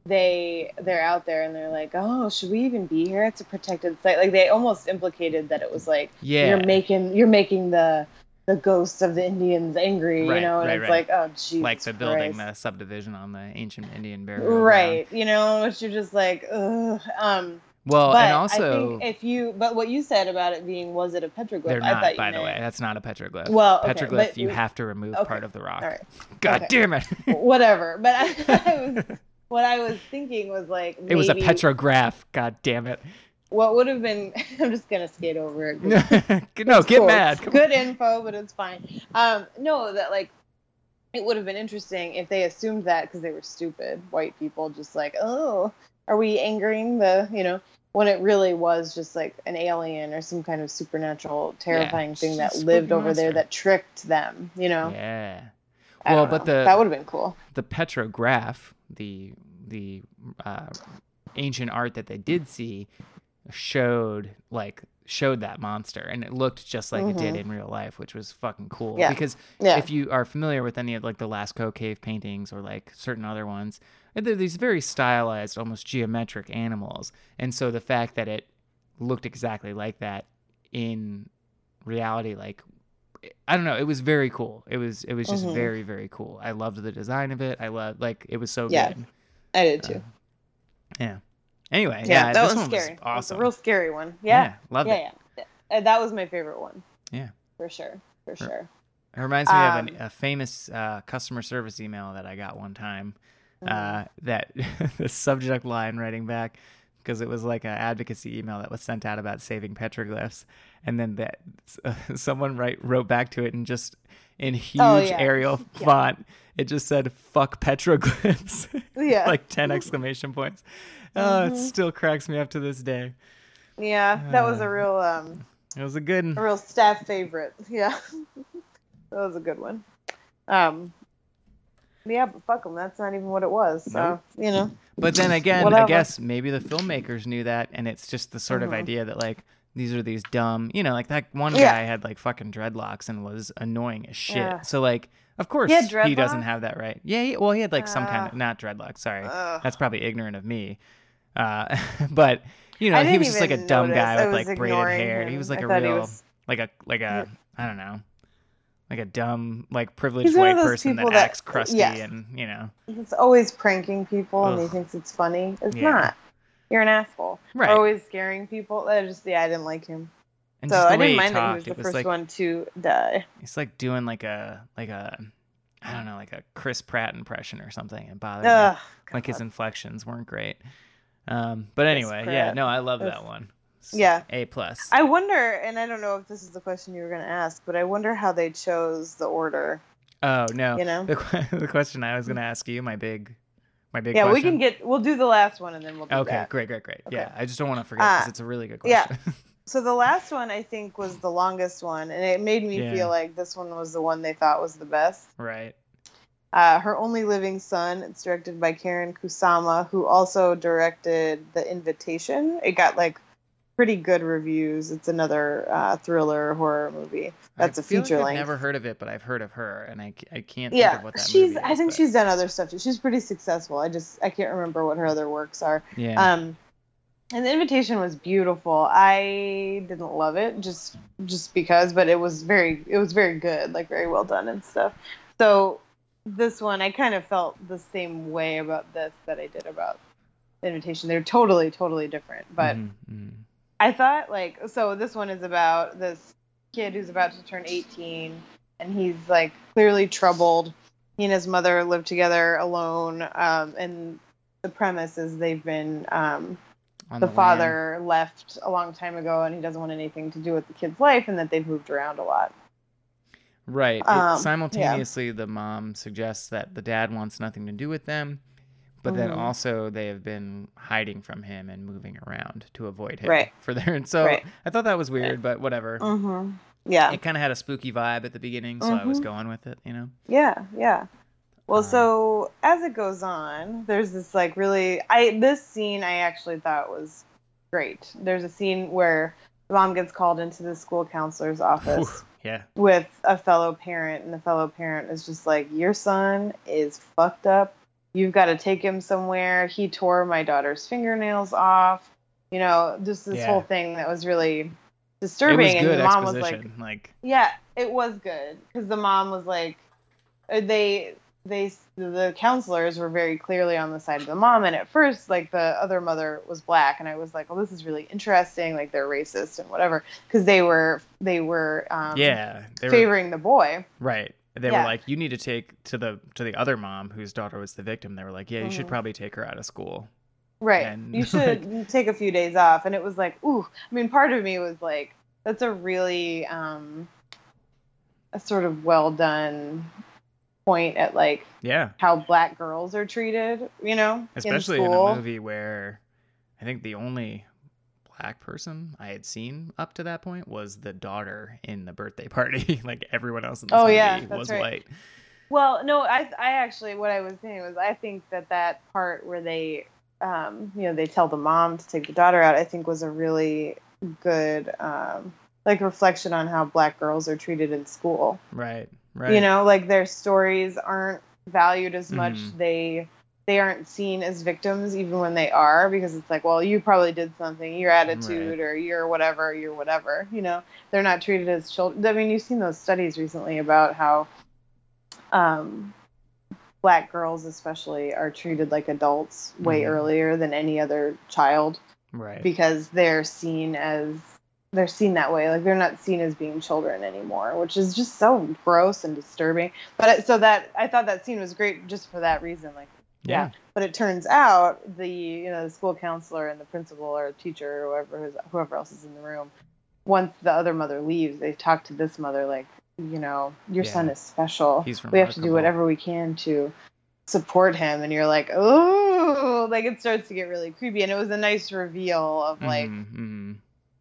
Speaker 2: they they're out there and they're like, oh, should we even be here? It's a protected site. Like they almost implicated that it was like
Speaker 1: Yeah,
Speaker 2: you're making you're making the the ghosts of the Indians angry,
Speaker 1: Right,
Speaker 2: you know, and
Speaker 1: right,
Speaker 2: it's
Speaker 1: right.
Speaker 2: like, oh, Jesus
Speaker 1: like the building the subdivision on the ancient Indian burial ground.
Speaker 2: right, you know, which you're just like, ugh. Um,
Speaker 1: Well,
Speaker 2: but
Speaker 1: and
Speaker 2: I
Speaker 1: also
Speaker 2: think if you, but what you said about it being, was it a petroglyph?
Speaker 1: they're not. By the way, that's not a petroglyph.
Speaker 2: Well, okay,
Speaker 1: petroglyph,
Speaker 2: but-
Speaker 1: you have to remove
Speaker 2: okay,
Speaker 1: part of the rock.
Speaker 2: right.
Speaker 1: God
Speaker 2: okay.
Speaker 1: damn it!
Speaker 2: whatever. But I, I was, what I was thinking was like,
Speaker 1: it was a
Speaker 2: maybe
Speaker 1: petrograph. God damn it!
Speaker 2: What would have been? I'm just gonna skate over it.
Speaker 1: no,
Speaker 2: it's
Speaker 1: get
Speaker 2: cool.
Speaker 1: mad. Come
Speaker 2: Good info, but it's fine. Um, no, that like it would have been interesting if they assumed that because they were stupid white people, just like, oh, are we angering the, you know, when it really was just like an alien or some kind of supernatural, terrifying
Speaker 1: it's
Speaker 2: thing that lived over there that tricked them, you know.
Speaker 1: Yeah.
Speaker 2: I
Speaker 1: Well, but
Speaker 2: know.
Speaker 1: the-
Speaker 2: that would have been cool.
Speaker 1: the petrograph, the the uh, ancient art that they did see, showed like showed that monster, and it looked just like it did in real life, which was fucking cool.
Speaker 2: Mm-hmm. Yeah.
Speaker 1: Because
Speaker 2: Yeah.
Speaker 1: if you are familiar with any of like the Lascaux cave paintings or like certain other ones, they're these very stylized, almost geometric animals, and so the fact that it looked exactly like that in reality, like I don't know, it was very cool. It was it was just
Speaker 2: Mhm.
Speaker 1: very very cool. I loved the design of it. I loved like it was so
Speaker 2: Yeah.
Speaker 1: good.
Speaker 2: I did too.
Speaker 1: Uh, Yeah. Anyway,
Speaker 2: yeah,
Speaker 1: yeah,
Speaker 2: that
Speaker 1: this
Speaker 2: was
Speaker 1: one
Speaker 2: scary.
Speaker 1: was awesome.
Speaker 2: a real scary one. Yeah.
Speaker 1: loved
Speaker 2: yeah,
Speaker 1: it.
Speaker 2: yeah. Uh, That was my favorite one.
Speaker 1: Yeah.
Speaker 2: For sure. For sure.
Speaker 1: It reminds me of
Speaker 2: Um,
Speaker 1: an, a famous uh, customer service email that I got one time. Uh, that the subject line writing back because it was like an advocacy email that was sent out about saving petroglyphs, and then that someone write wrote back to it and just in huge
Speaker 2: Oh, yeah.
Speaker 1: Arial
Speaker 2: Yeah.
Speaker 1: font, it just said "fuck petroglyphs,"
Speaker 2: Yeah.
Speaker 1: like ten exclamation points. Oh, it
Speaker 2: Mhm.
Speaker 1: still cracks me up to this day.
Speaker 2: Yeah, that was
Speaker 1: Uh,
Speaker 2: a real um
Speaker 1: It was a good.
Speaker 2: a real staff favorite. Yeah. that was a good one. Um yeah, but fuck them. That's not even what it was. So,
Speaker 1: Nope.
Speaker 2: you know.
Speaker 1: But then again, I guess maybe the filmmakers knew that, and it's just the sort of
Speaker 2: Mhm.
Speaker 1: idea that like these are these dumb, you know, like that one
Speaker 2: Yeah.
Speaker 1: guy had like fucking dreadlocks and was annoying as shit.
Speaker 2: Yeah.
Speaker 1: So like, of course
Speaker 2: He
Speaker 1: he doesn't have that right. Yeah, he, well, he had like some kind of not dreadlocks. Sorry,
Speaker 2: Ugh.
Speaker 1: that's probably ignorant of me. Uh, but you know, he was just like a dumb
Speaker 2: notice.
Speaker 1: guy with like braided hair. He was like
Speaker 2: I
Speaker 1: a real,
Speaker 2: was-
Speaker 1: like a like a I don't know, like a dumb like privileged white person that,
Speaker 2: that-
Speaker 1: acts crusty and you know.
Speaker 2: He's always pranking people and he thinks it's funny. It's
Speaker 1: Yeah.
Speaker 2: not. You're an asshole.
Speaker 1: Right.
Speaker 2: Always scaring people. That just yeah, I didn't like him.
Speaker 1: And
Speaker 2: so I didn't mind that he
Speaker 1: talked,
Speaker 2: was the
Speaker 1: was
Speaker 2: first
Speaker 1: like
Speaker 2: one to die.
Speaker 1: It's like doing like a like a I don't know like a Chris Pratt impression or something. and bothered
Speaker 2: Ugh.
Speaker 1: me. Like his inflections weren't great. Um, but anyway, yeah, no, I love
Speaker 2: Ugh.
Speaker 1: that one. It's
Speaker 2: Yeah.
Speaker 1: A plus.
Speaker 2: I wonder, and I don't know if this is the question you were going to ask, but I wonder how they chose the order.
Speaker 1: Oh no,
Speaker 2: You know?
Speaker 1: the the question I was going to ask you, my big, my big.
Speaker 2: yeah, we can get. We'll do the last one and then we'll do
Speaker 1: Okay,
Speaker 2: that.
Speaker 1: great, great, great.
Speaker 2: Okay.
Speaker 1: Yeah, I just don't want to forget because
Speaker 2: Uh,
Speaker 1: it's a really good question yeah.
Speaker 2: So the last one I think was the longest one, and it made me
Speaker 1: Yeah.
Speaker 2: feel like this one was the one they thought was the best.
Speaker 1: right.
Speaker 2: Uh, Her Only Living Son. It's directed by Karyn Kusama, who also directed The Invitation. It got like pretty good reviews. It's another uh, thriller horror movie. That's
Speaker 1: I
Speaker 2: a
Speaker 1: feel
Speaker 2: feeture
Speaker 1: like
Speaker 2: length.
Speaker 1: I've never heard of it, but I've heard of her, and I, I can't think of what that
Speaker 2: she's.
Speaker 1: movie
Speaker 2: I think
Speaker 1: but-
Speaker 2: she's done other stuff too. She's pretty successful. I just I can't remember what her other works are.
Speaker 1: Yeah.
Speaker 2: Um, and the invitation was beautiful. I didn't love it just just because, but it was very it was very good, like very well done and stuff. So this one, I kind of felt the same way about this that I did about the invitation. They're totally totally different, but
Speaker 1: Mhm, mhm.
Speaker 2: I thought like so this one is about this kid who's about to turn 18 and he's like clearly troubled. He and his mother live together alone um, and the premise is they've been um, the,
Speaker 1: lam.
Speaker 2: father left a long time ago and he doesn't want anything to do with the kid's life and that they've moved around a lot.
Speaker 1: Right.
Speaker 2: Um, yeah.
Speaker 1: simultaneously, the mom suggests that the dad wants nothing to do with them, but then
Speaker 2: Mhm.
Speaker 1: also they have been hiding from him and moving around to avoid him.
Speaker 2: Right.
Speaker 1: For their, and so
Speaker 2: Right.
Speaker 1: I thought that was weird, but whatever.
Speaker 2: Mm-hmm. Yeah.
Speaker 1: It kind of had a spooky vibe at the beginning, so I was
Speaker 2: Mhm.
Speaker 1: going with it. You know.
Speaker 2: Yeah, yeah. Well,
Speaker 1: Um,
Speaker 2: so as it goes on, there's this like really I this scene I actually thought was great. There's a scene where the mom gets called into the school counselor's office
Speaker 1: yeah.
Speaker 2: with a fellow parent and the fellow parent is just like your son is fucked up. You've got to take him somewhere. He tore my daughter's fingernails off. You know, just this
Speaker 1: Yeah.
Speaker 2: whole thing that was really
Speaker 1: It
Speaker 2: disturbing.
Speaker 1: was
Speaker 2: and the mom was like.
Speaker 1: Like,
Speaker 2: Yeah, it was good because the mom was like, uh, they they the counselors were very clearly on the side of the mom, and at first, like the other mother was black, and I was like, well, this is really interesting. Like they're racist and whatever because they were they were um,
Speaker 1: yeah, they were
Speaker 2: favoring the boy.
Speaker 1: right. They
Speaker 2: Yeah.
Speaker 1: were like, you need to take to the to the other mom whose daughter was the victim. They were like, yeah, you should
Speaker 2: Mhm.
Speaker 1: probably take her out of school.
Speaker 2: Right.
Speaker 1: And,
Speaker 2: you should take a few days off. And it was like, ooh. I mean, part of me was like, that's a really um, a sort of well done point at like
Speaker 1: Yeah,
Speaker 2: how black girls are treated. You know,
Speaker 1: especially
Speaker 2: in,
Speaker 1: in, a movie where I think the only black person I had seen up to that point was the daughter in the birthday party. like everyone else in this
Speaker 2: Oh,
Speaker 1: movie
Speaker 2: yeah,
Speaker 1: was
Speaker 2: right.
Speaker 1: white.
Speaker 2: Well, no, I I actually what I was saying was I think that that part where they um you know they tell the mom to take the daughter out I think was a really good um like reflection on how black girls are treated in school.
Speaker 1: Right, right.
Speaker 2: You know, like their stories aren't valued as much.
Speaker 1: Mhm.
Speaker 2: They they aren't seen as victims even when they are because it's like, well, you probably did something, your attitude or your whatever, your whatever, you know. They're not treated as children. I mean, you've seen those studies recently about how um black girls especially are treated like adults way
Speaker 1: Mhm.
Speaker 2: earlier than any other child
Speaker 1: right.
Speaker 2: because they're seen as they're seen that way like they're not seen as being children anymore which is just so gross and disturbing but so that i thought that scene was great just for that reason like
Speaker 1: yeah.
Speaker 2: but it turns out the you know the school counselor and the principal or teacher or whoever who's- whoever else is in the room once the other mother leaves they talk to this mother like you know your son is special.
Speaker 1: He's
Speaker 2: we have to do whatever we can to support him. And you're like oh like it starts to get really creepy. And it was a nice reveal of like
Speaker 1: Mhm, mhm.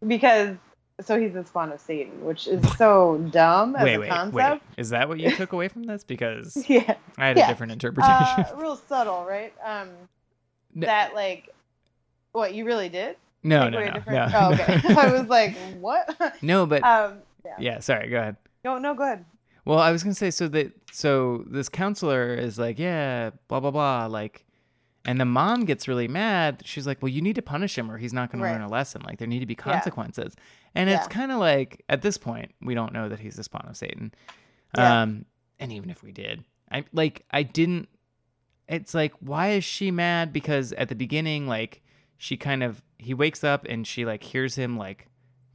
Speaker 2: because so he's the spawn of satan which is so dumb as
Speaker 1: Wait,
Speaker 2: a
Speaker 1: wait,
Speaker 2: concept
Speaker 1: wait. Is that what you took away from this? Because
Speaker 2: yeah
Speaker 1: I had
Speaker 2: Yeah.
Speaker 1: a different interpretation.
Speaker 2: uh, real subtle right um
Speaker 1: No.
Speaker 2: that like what you really did
Speaker 1: no,
Speaker 2: Take
Speaker 1: no, no,
Speaker 2: different-
Speaker 1: no.
Speaker 2: oh, okay i was like what
Speaker 1: no, but
Speaker 2: um yeah.
Speaker 1: yeah. Sorry. Go ahead.
Speaker 2: no no good
Speaker 1: Well, I was gonna say so that so this counselor is like, yeah, blah blah blah, like, and the mom gets really mad. She's like, well, you need to punish him, or he's not gonna
Speaker 2: Right.
Speaker 1: learn a lesson. Like, there need to be
Speaker 2: Yeah.
Speaker 1: And it's kind of like at this point, we don't know that he's the spawn of Satan.
Speaker 2: Yeah.
Speaker 1: Um, and even if we did, I like I didn't. It's like, why is she mad? Because at the beginning, like, she kind of he wakes up and she like hears him like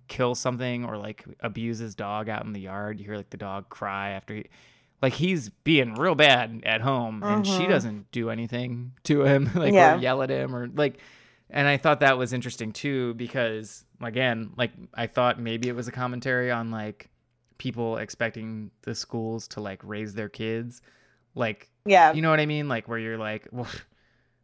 Speaker 1: kill something or like abuse his dog out in the yard. You hear like the dog cry after he like he's being real bad at home and she
Speaker 2: Mhm.
Speaker 1: doesn't do anything to him like
Speaker 2: Yeah.
Speaker 1: or yell at him or like and I thought that was interesting too because again, like I thought maybe it was a commentary on like people expecting the schools to like raise their kids like
Speaker 2: yeah
Speaker 1: you know what I mean? Like where you're like, well,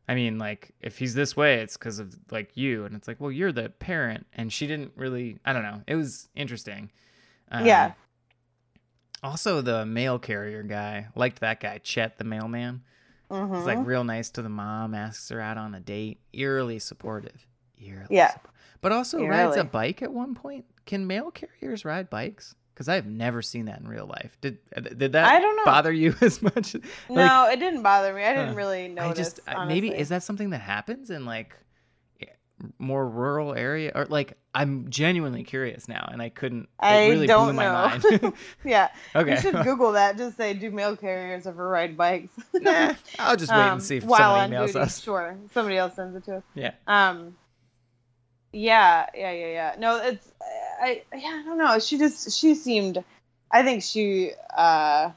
Speaker 1: I mean, like if he's this way, it's because of like you, and it's like, well, you're the parent, and she didn't really. I don't know. It was interesting. Um,
Speaker 2: Yeah.
Speaker 1: Also, the mail carrier guy liked that guy, Chet, the mailman.
Speaker 2: Mhm.
Speaker 1: He's like real nice to the mom, asks her out on a date, eerily supportive. Eerily
Speaker 2: Yeah.
Speaker 1: suppo- But also rides a bike at one point. Can mail carriers ride bikes? Because I've never seen that in real life. Did did that
Speaker 2: I don't know.
Speaker 1: bother you as much? Like,
Speaker 2: no it didn't bother me i didn't
Speaker 1: Huh.
Speaker 2: really notice
Speaker 1: I just I- maybe is that something that happens in like more rural area or like I'm genuinely curious now and I couldn't.
Speaker 2: I
Speaker 1: really
Speaker 2: don't know.
Speaker 1: mind.
Speaker 2: yeah
Speaker 1: okay,
Speaker 2: You should Google that. Just say, do mail carriers ever ride bikes?
Speaker 1: nah, I'll just wait
Speaker 2: Um,
Speaker 1: and see if
Speaker 2: while
Speaker 1: somebody emails
Speaker 2: duty.
Speaker 1: us.
Speaker 2: Sure, somebody else sends it to us.
Speaker 1: Yeah.
Speaker 2: Um. Yeah, yeah, yeah, yeah. No, it's I. Yeah, I don't know. She just she seemed. I think she uh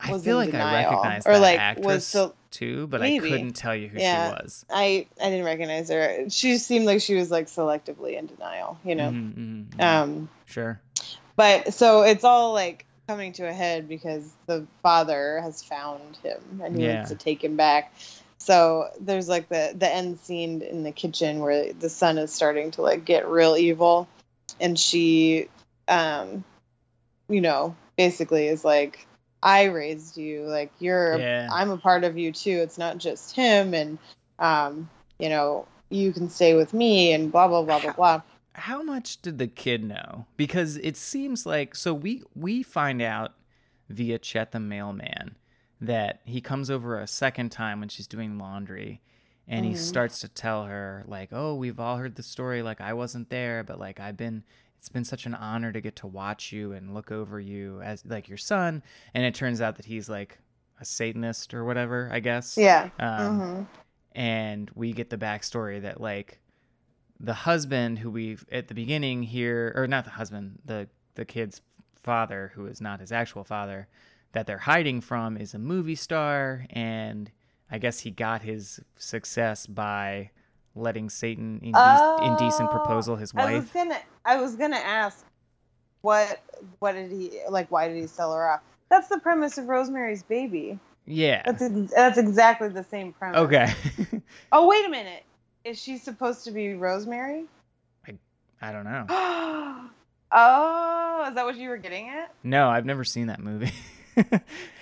Speaker 1: I feel like I
Speaker 2: denial,
Speaker 1: recognized
Speaker 2: or
Speaker 1: that
Speaker 2: like
Speaker 1: actress
Speaker 2: was so.
Speaker 1: Too, but
Speaker 2: Maybe.
Speaker 1: I couldn't tell you who
Speaker 2: Yeah.
Speaker 1: she was.
Speaker 2: I I didn't recognize her. She seemed like she was like selectively in denial. You know.
Speaker 1: Mhm, mhm, mhm.
Speaker 2: Um.
Speaker 1: sure.
Speaker 2: But so it's all like coming to a head because the father has found him and he
Speaker 1: Yeah.
Speaker 2: wants to take him back. So there's like the the end scene in the kitchen where the son is starting to like get real evil, and she, um, you know, basically is like, I raised you, like you're,
Speaker 1: Yeah.
Speaker 2: I'm a part of you too. It's not just him, and um, you know, you can stay with me, and blah blah blah blah blah.
Speaker 1: how much did the kid know? Because it seems like so we we find out via Chet the mailman that he comes over a second time when she's doing laundry and he
Speaker 2: Mhm.
Speaker 1: starts to tell her like, "Oh, we've all heard the story like I wasn't there, but like I've been it's been such an honor to get to watch you and look over you as like your son. And it turns out that he's like a Satanist or whatever, I guess.
Speaker 2: Yeah.
Speaker 1: Um,
Speaker 2: hmm
Speaker 1: and we get the backstory that like the husband who we at the beginning here or not the husband the the kid's father who is not his actual father that they're hiding from is a movie star and i guess he got his success by letting satan inde- indecent
Speaker 2: Oh,
Speaker 1: proposal his wife.
Speaker 2: I was gonna I was gonna ask what what did he like why did he sell her off? That's the premise of Rosemary's Baby.
Speaker 1: yeah
Speaker 2: That's ex- that's exactly the same premise.
Speaker 1: okay
Speaker 2: Oh wait a minute. Is she supposed to be Rosemary?
Speaker 1: i I don't know
Speaker 2: oh, is that what you were getting at?
Speaker 1: no i've never seen that movie Is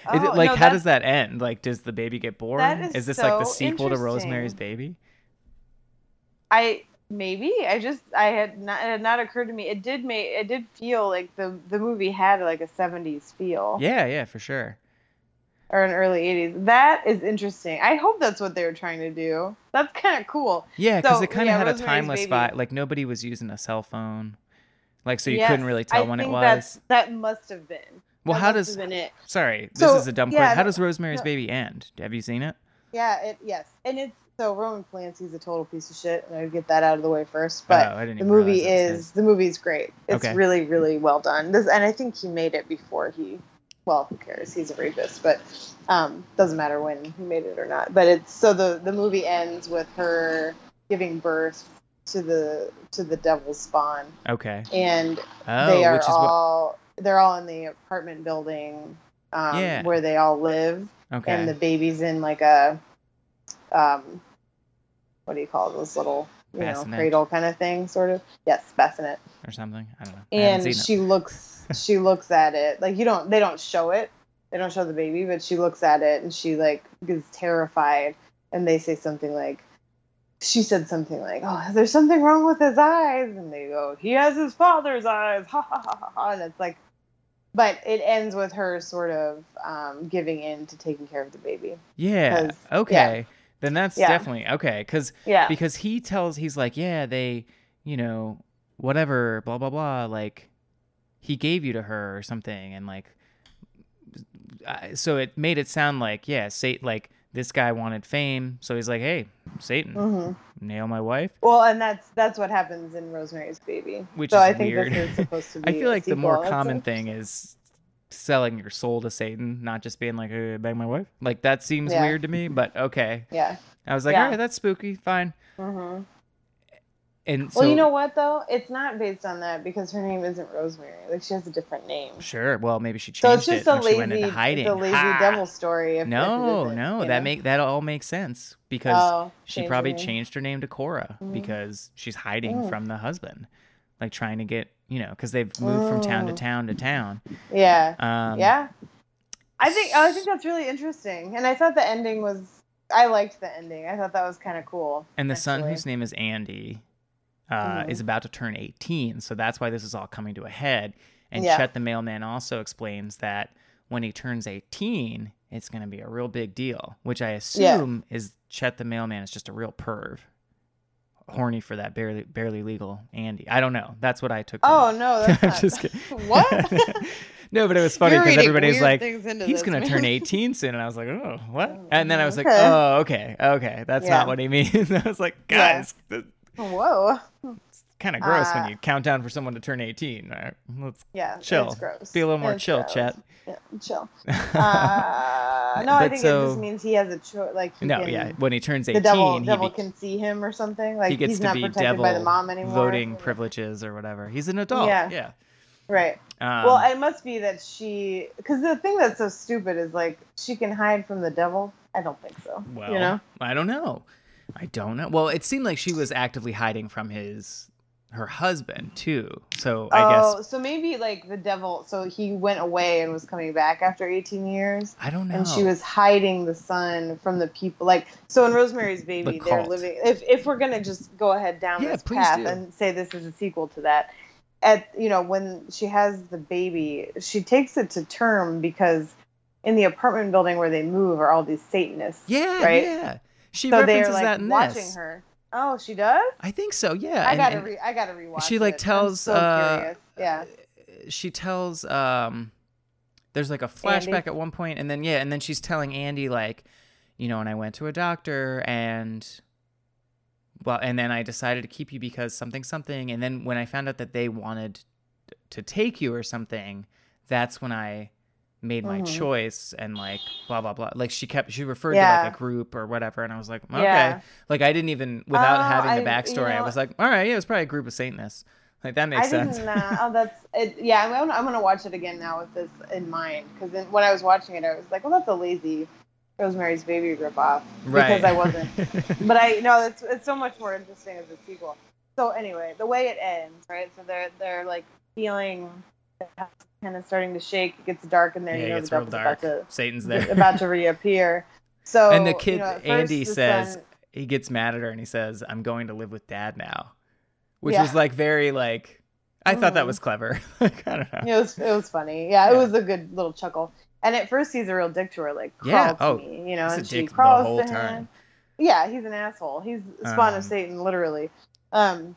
Speaker 2: Oh,
Speaker 1: it like
Speaker 2: no,
Speaker 1: how does that end? Like does the baby get born?
Speaker 2: Is
Speaker 1: this like the sequel to. Rosemary's Baby?
Speaker 2: I maybe I just I had not it had not occurred to me. It did make it did feel like the the movie had like a 70s feel
Speaker 1: Yeah, yeah, for sure.
Speaker 2: or an early 80s. That is interesting. I hope that's what they were trying to do. That's kind of cool.
Speaker 1: Yeah, because
Speaker 2: So,
Speaker 1: it kind of
Speaker 2: yeah,
Speaker 1: had a
Speaker 2: Rosemary's
Speaker 1: timeless vibe. Like nobody was using a cell phone, like so you
Speaker 2: Yes,
Speaker 1: couldn't really tell
Speaker 2: I
Speaker 1: when it was.
Speaker 2: That must have been.
Speaker 1: Well,
Speaker 2: That
Speaker 1: how does?
Speaker 2: have been it?
Speaker 1: Sorry, this
Speaker 2: So,
Speaker 1: is a dumb
Speaker 2: yeah,
Speaker 1: question. How does Rosemary's
Speaker 2: no.
Speaker 1: Baby end? Have you seen it?
Speaker 2: Yeah, it yes, and it's so Roman Polanski's a total piece of shit, and I get that out of the way first. But
Speaker 1: oh,
Speaker 2: the movie
Speaker 1: realize it was
Speaker 2: is the movie's great. It's
Speaker 1: Okay.
Speaker 2: really really well done. This and I think he made it before he. Well, who cares? He's a rapist, but um, doesn't matter when he made it or not. But it's so the the movie ends with her giving birth to the to the devil's spawn.
Speaker 1: Okay.
Speaker 2: and
Speaker 1: Oh,
Speaker 2: they are
Speaker 1: is what?
Speaker 2: all they're all in the apartment building um,
Speaker 1: Yeah.
Speaker 2: where they all live
Speaker 1: Okay.
Speaker 2: and the baby's in like a um what do you call those little you know cradle kind of thing sort of yes bassinet
Speaker 1: or something. I don't know. I
Speaker 2: and she looks she looks at it like you don't they don't show it they don't show the baby but she looks at it and she like gets terrified and they say something like she said something like oh there's something wrong with his eyes and they go he has his father's eyes ha ha ha ha, and it's like but it ends with her sort of um, giving in to taking care of the baby
Speaker 1: Yeah.
Speaker 2: Yeah.
Speaker 1: Okay. Then that's
Speaker 2: Yeah.
Speaker 1: definitely okay. Because
Speaker 2: yeah
Speaker 1: because he tells he's like yeah they you know whatever blah blah blah like he gave you to her or something and like so it made it sound like yeah Satan like this guy wanted fame so he's like hey Satan
Speaker 2: hmm
Speaker 1: nail my wife
Speaker 2: Well, and that's that's what happens in Rosemary's Baby.
Speaker 1: Which
Speaker 2: so
Speaker 1: is
Speaker 2: I think
Speaker 1: weird.
Speaker 2: this is supposed to be.
Speaker 1: I feel like the more common thing is selling your soul to Satan not just being like hey, bang my wife like that seems
Speaker 2: Yeah.
Speaker 1: weird to me but okay
Speaker 2: Yeah.
Speaker 1: I was like
Speaker 2: Yeah.
Speaker 1: all right that's spooky fine
Speaker 2: hmm
Speaker 1: and so
Speaker 2: well, you know what though? It's not based on that because her name isn't Rosemary. Like she has a different name.
Speaker 1: Sure. Well, maybe she changed So
Speaker 2: it's just
Speaker 1: it
Speaker 2: a
Speaker 1: she
Speaker 2: lazy,
Speaker 1: went into hiding.
Speaker 2: it's a lazy
Speaker 1: Ha!
Speaker 2: devil story. If, if it
Speaker 1: No, no, that
Speaker 2: know?
Speaker 1: make that all makes sense because
Speaker 2: Oh,
Speaker 1: she probably changed her name to Cora
Speaker 2: Mhm.
Speaker 1: because she's hiding
Speaker 2: Mm.
Speaker 1: from the husband, like trying to get you know because they've moved from town to
Speaker 2: Mm.
Speaker 1: town to town.
Speaker 2: Yeah.
Speaker 1: Um,
Speaker 2: yeah. I think I think that's really interesting, and I thought the ending was. I liked the ending. I thought that was kind of cool.
Speaker 1: And the son, whose name is Andy, uh,
Speaker 2: Mhm.
Speaker 1: is about to turn 18, so that's why this is all coming to a head. And
Speaker 2: Yeah.
Speaker 1: Chet the mailman also explains that when he turns 18, it's going to be a real big deal, which I assume is Chet the mailman is just a real perv. Horny for that barely barely legal Andy. I don't know. That's what I took.
Speaker 2: Oh
Speaker 1: it.
Speaker 2: no, that's
Speaker 1: I'm
Speaker 2: not.
Speaker 1: just kidding.
Speaker 2: What?
Speaker 1: no, but it was funny because everybody's like, he's gonna
Speaker 2: man.
Speaker 1: turn 18 soon, and I was like, oh, what?
Speaker 2: Oh,
Speaker 1: And then I was like, oh, okay, okay, that's
Speaker 2: Yeah.
Speaker 1: not what he means. I was like,
Speaker 2: Yeah.
Speaker 1: guys, that's
Speaker 2: Whoa.
Speaker 1: It's Kind of gross when
Speaker 2: Uh,
Speaker 1: you count down for someone to turn 18. All right, let's
Speaker 2: Yeah.
Speaker 1: Chill. Be a little more
Speaker 2: It's
Speaker 1: chill,
Speaker 2: gross.
Speaker 1: Chet.
Speaker 2: Yeah, chill. Uh, no, I think
Speaker 1: so-
Speaker 2: it just means he has a choice. Like
Speaker 1: no,
Speaker 2: can,
Speaker 1: yeah, when he turns
Speaker 2: the
Speaker 1: 18,
Speaker 2: devil,
Speaker 1: he,
Speaker 2: devil
Speaker 1: be-
Speaker 2: can see him or something. Like
Speaker 1: he gets
Speaker 2: he's
Speaker 1: to
Speaker 2: not
Speaker 1: be
Speaker 2: protected
Speaker 1: devil
Speaker 2: by the mom anymore.
Speaker 1: voting privileges or whatever. He's an adult. Yeah.
Speaker 2: Yeah. Right.
Speaker 1: Um,
Speaker 2: well, it must be that she, because the thing that's so stupid is like she can hide from the devil. I don't think so.
Speaker 1: well,
Speaker 2: you know.
Speaker 1: I don't know. I don't know. Well, it seemed like she was actively hiding from his her husband too. So I guess.
Speaker 2: oh,
Speaker 1: guess
Speaker 2: so maybe like the devil. So he went away and was coming back after 18 years.
Speaker 1: I don't know.
Speaker 2: and she was hiding the son from the people like so in rosemary's baby
Speaker 1: The
Speaker 2: they're
Speaker 1: cult.
Speaker 2: living if, if we're gonna just go ahead down
Speaker 1: Yeah,
Speaker 2: this path
Speaker 1: do.
Speaker 2: and say this is a sequel to that at you know when she has the baby she takes it to term because in the apartment building where they move are all these satanists
Speaker 1: Yeah,
Speaker 2: right?
Speaker 1: yeah. She
Speaker 2: so they're
Speaker 1: references
Speaker 2: like
Speaker 1: that in
Speaker 2: watching
Speaker 1: this.
Speaker 2: her Oh, she does.
Speaker 1: I think so. Yeah.
Speaker 2: I
Speaker 1: and-
Speaker 2: gotta re- I gotta rewatch.
Speaker 1: she, like,
Speaker 2: it.
Speaker 1: Tells,
Speaker 2: so
Speaker 1: uh.
Speaker 2: Yeah.
Speaker 1: she tells um there's like a flashback
Speaker 2: Andy?
Speaker 1: at one point and then yeah and then she's telling andy like you know and i went to a doctor and well and then i decided to keep you because something something and then when i found out that they wanted to take you or something that's when i made my
Speaker 2: Mhm.
Speaker 1: choice and like blah blah blah like she kept she referred to like a group or whatever and i was like okay
Speaker 2: Yeah.
Speaker 1: like i didn't even without
Speaker 2: Oh,
Speaker 1: having the
Speaker 2: I-
Speaker 1: backstory
Speaker 2: you
Speaker 1: i was like all right yeah it was probably a group of satanists like that makes
Speaker 2: I
Speaker 1: sense
Speaker 2: didn't. Uh, oh, that's it. Yeah, I'm gonna, I'm gonna watch it again now with this in mind because when I was watching it, I was like, well, that's a lazy Rosemary's Baby ripoff
Speaker 1: right
Speaker 2: because I wasn't. but I know it's it's so much more interesting as a sequel. So anyway, the way it ends, right? So they're they're like feeling kind of starting to shake. It gets dark in there.
Speaker 1: yeah,
Speaker 2: you know the
Speaker 1: real dark.
Speaker 2: about
Speaker 1: Satan's there.
Speaker 2: about to reappear. So
Speaker 1: and the
Speaker 2: you
Speaker 1: kid
Speaker 2: know,
Speaker 1: Andy says
Speaker 2: son-
Speaker 1: he gets mad at her and he says, "I'm going to live with Dad now," which
Speaker 2: Yeah.
Speaker 1: was like very like I thought that
Speaker 2: Mhm.
Speaker 1: was clever. like I don't know.
Speaker 2: It was it was funny. Yeah, it
Speaker 1: Yeah.
Speaker 2: was a good little chuckle. And at first he's a real dick to her, like crawl
Speaker 1: Yeah,
Speaker 2: to
Speaker 1: oh,
Speaker 2: me, you know, and she crawls
Speaker 1: whole
Speaker 2: to him.
Speaker 1: time.
Speaker 2: Yeah, he's an asshole. He's spawn
Speaker 1: Um,
Speaker 2: of Satan, literally. Um,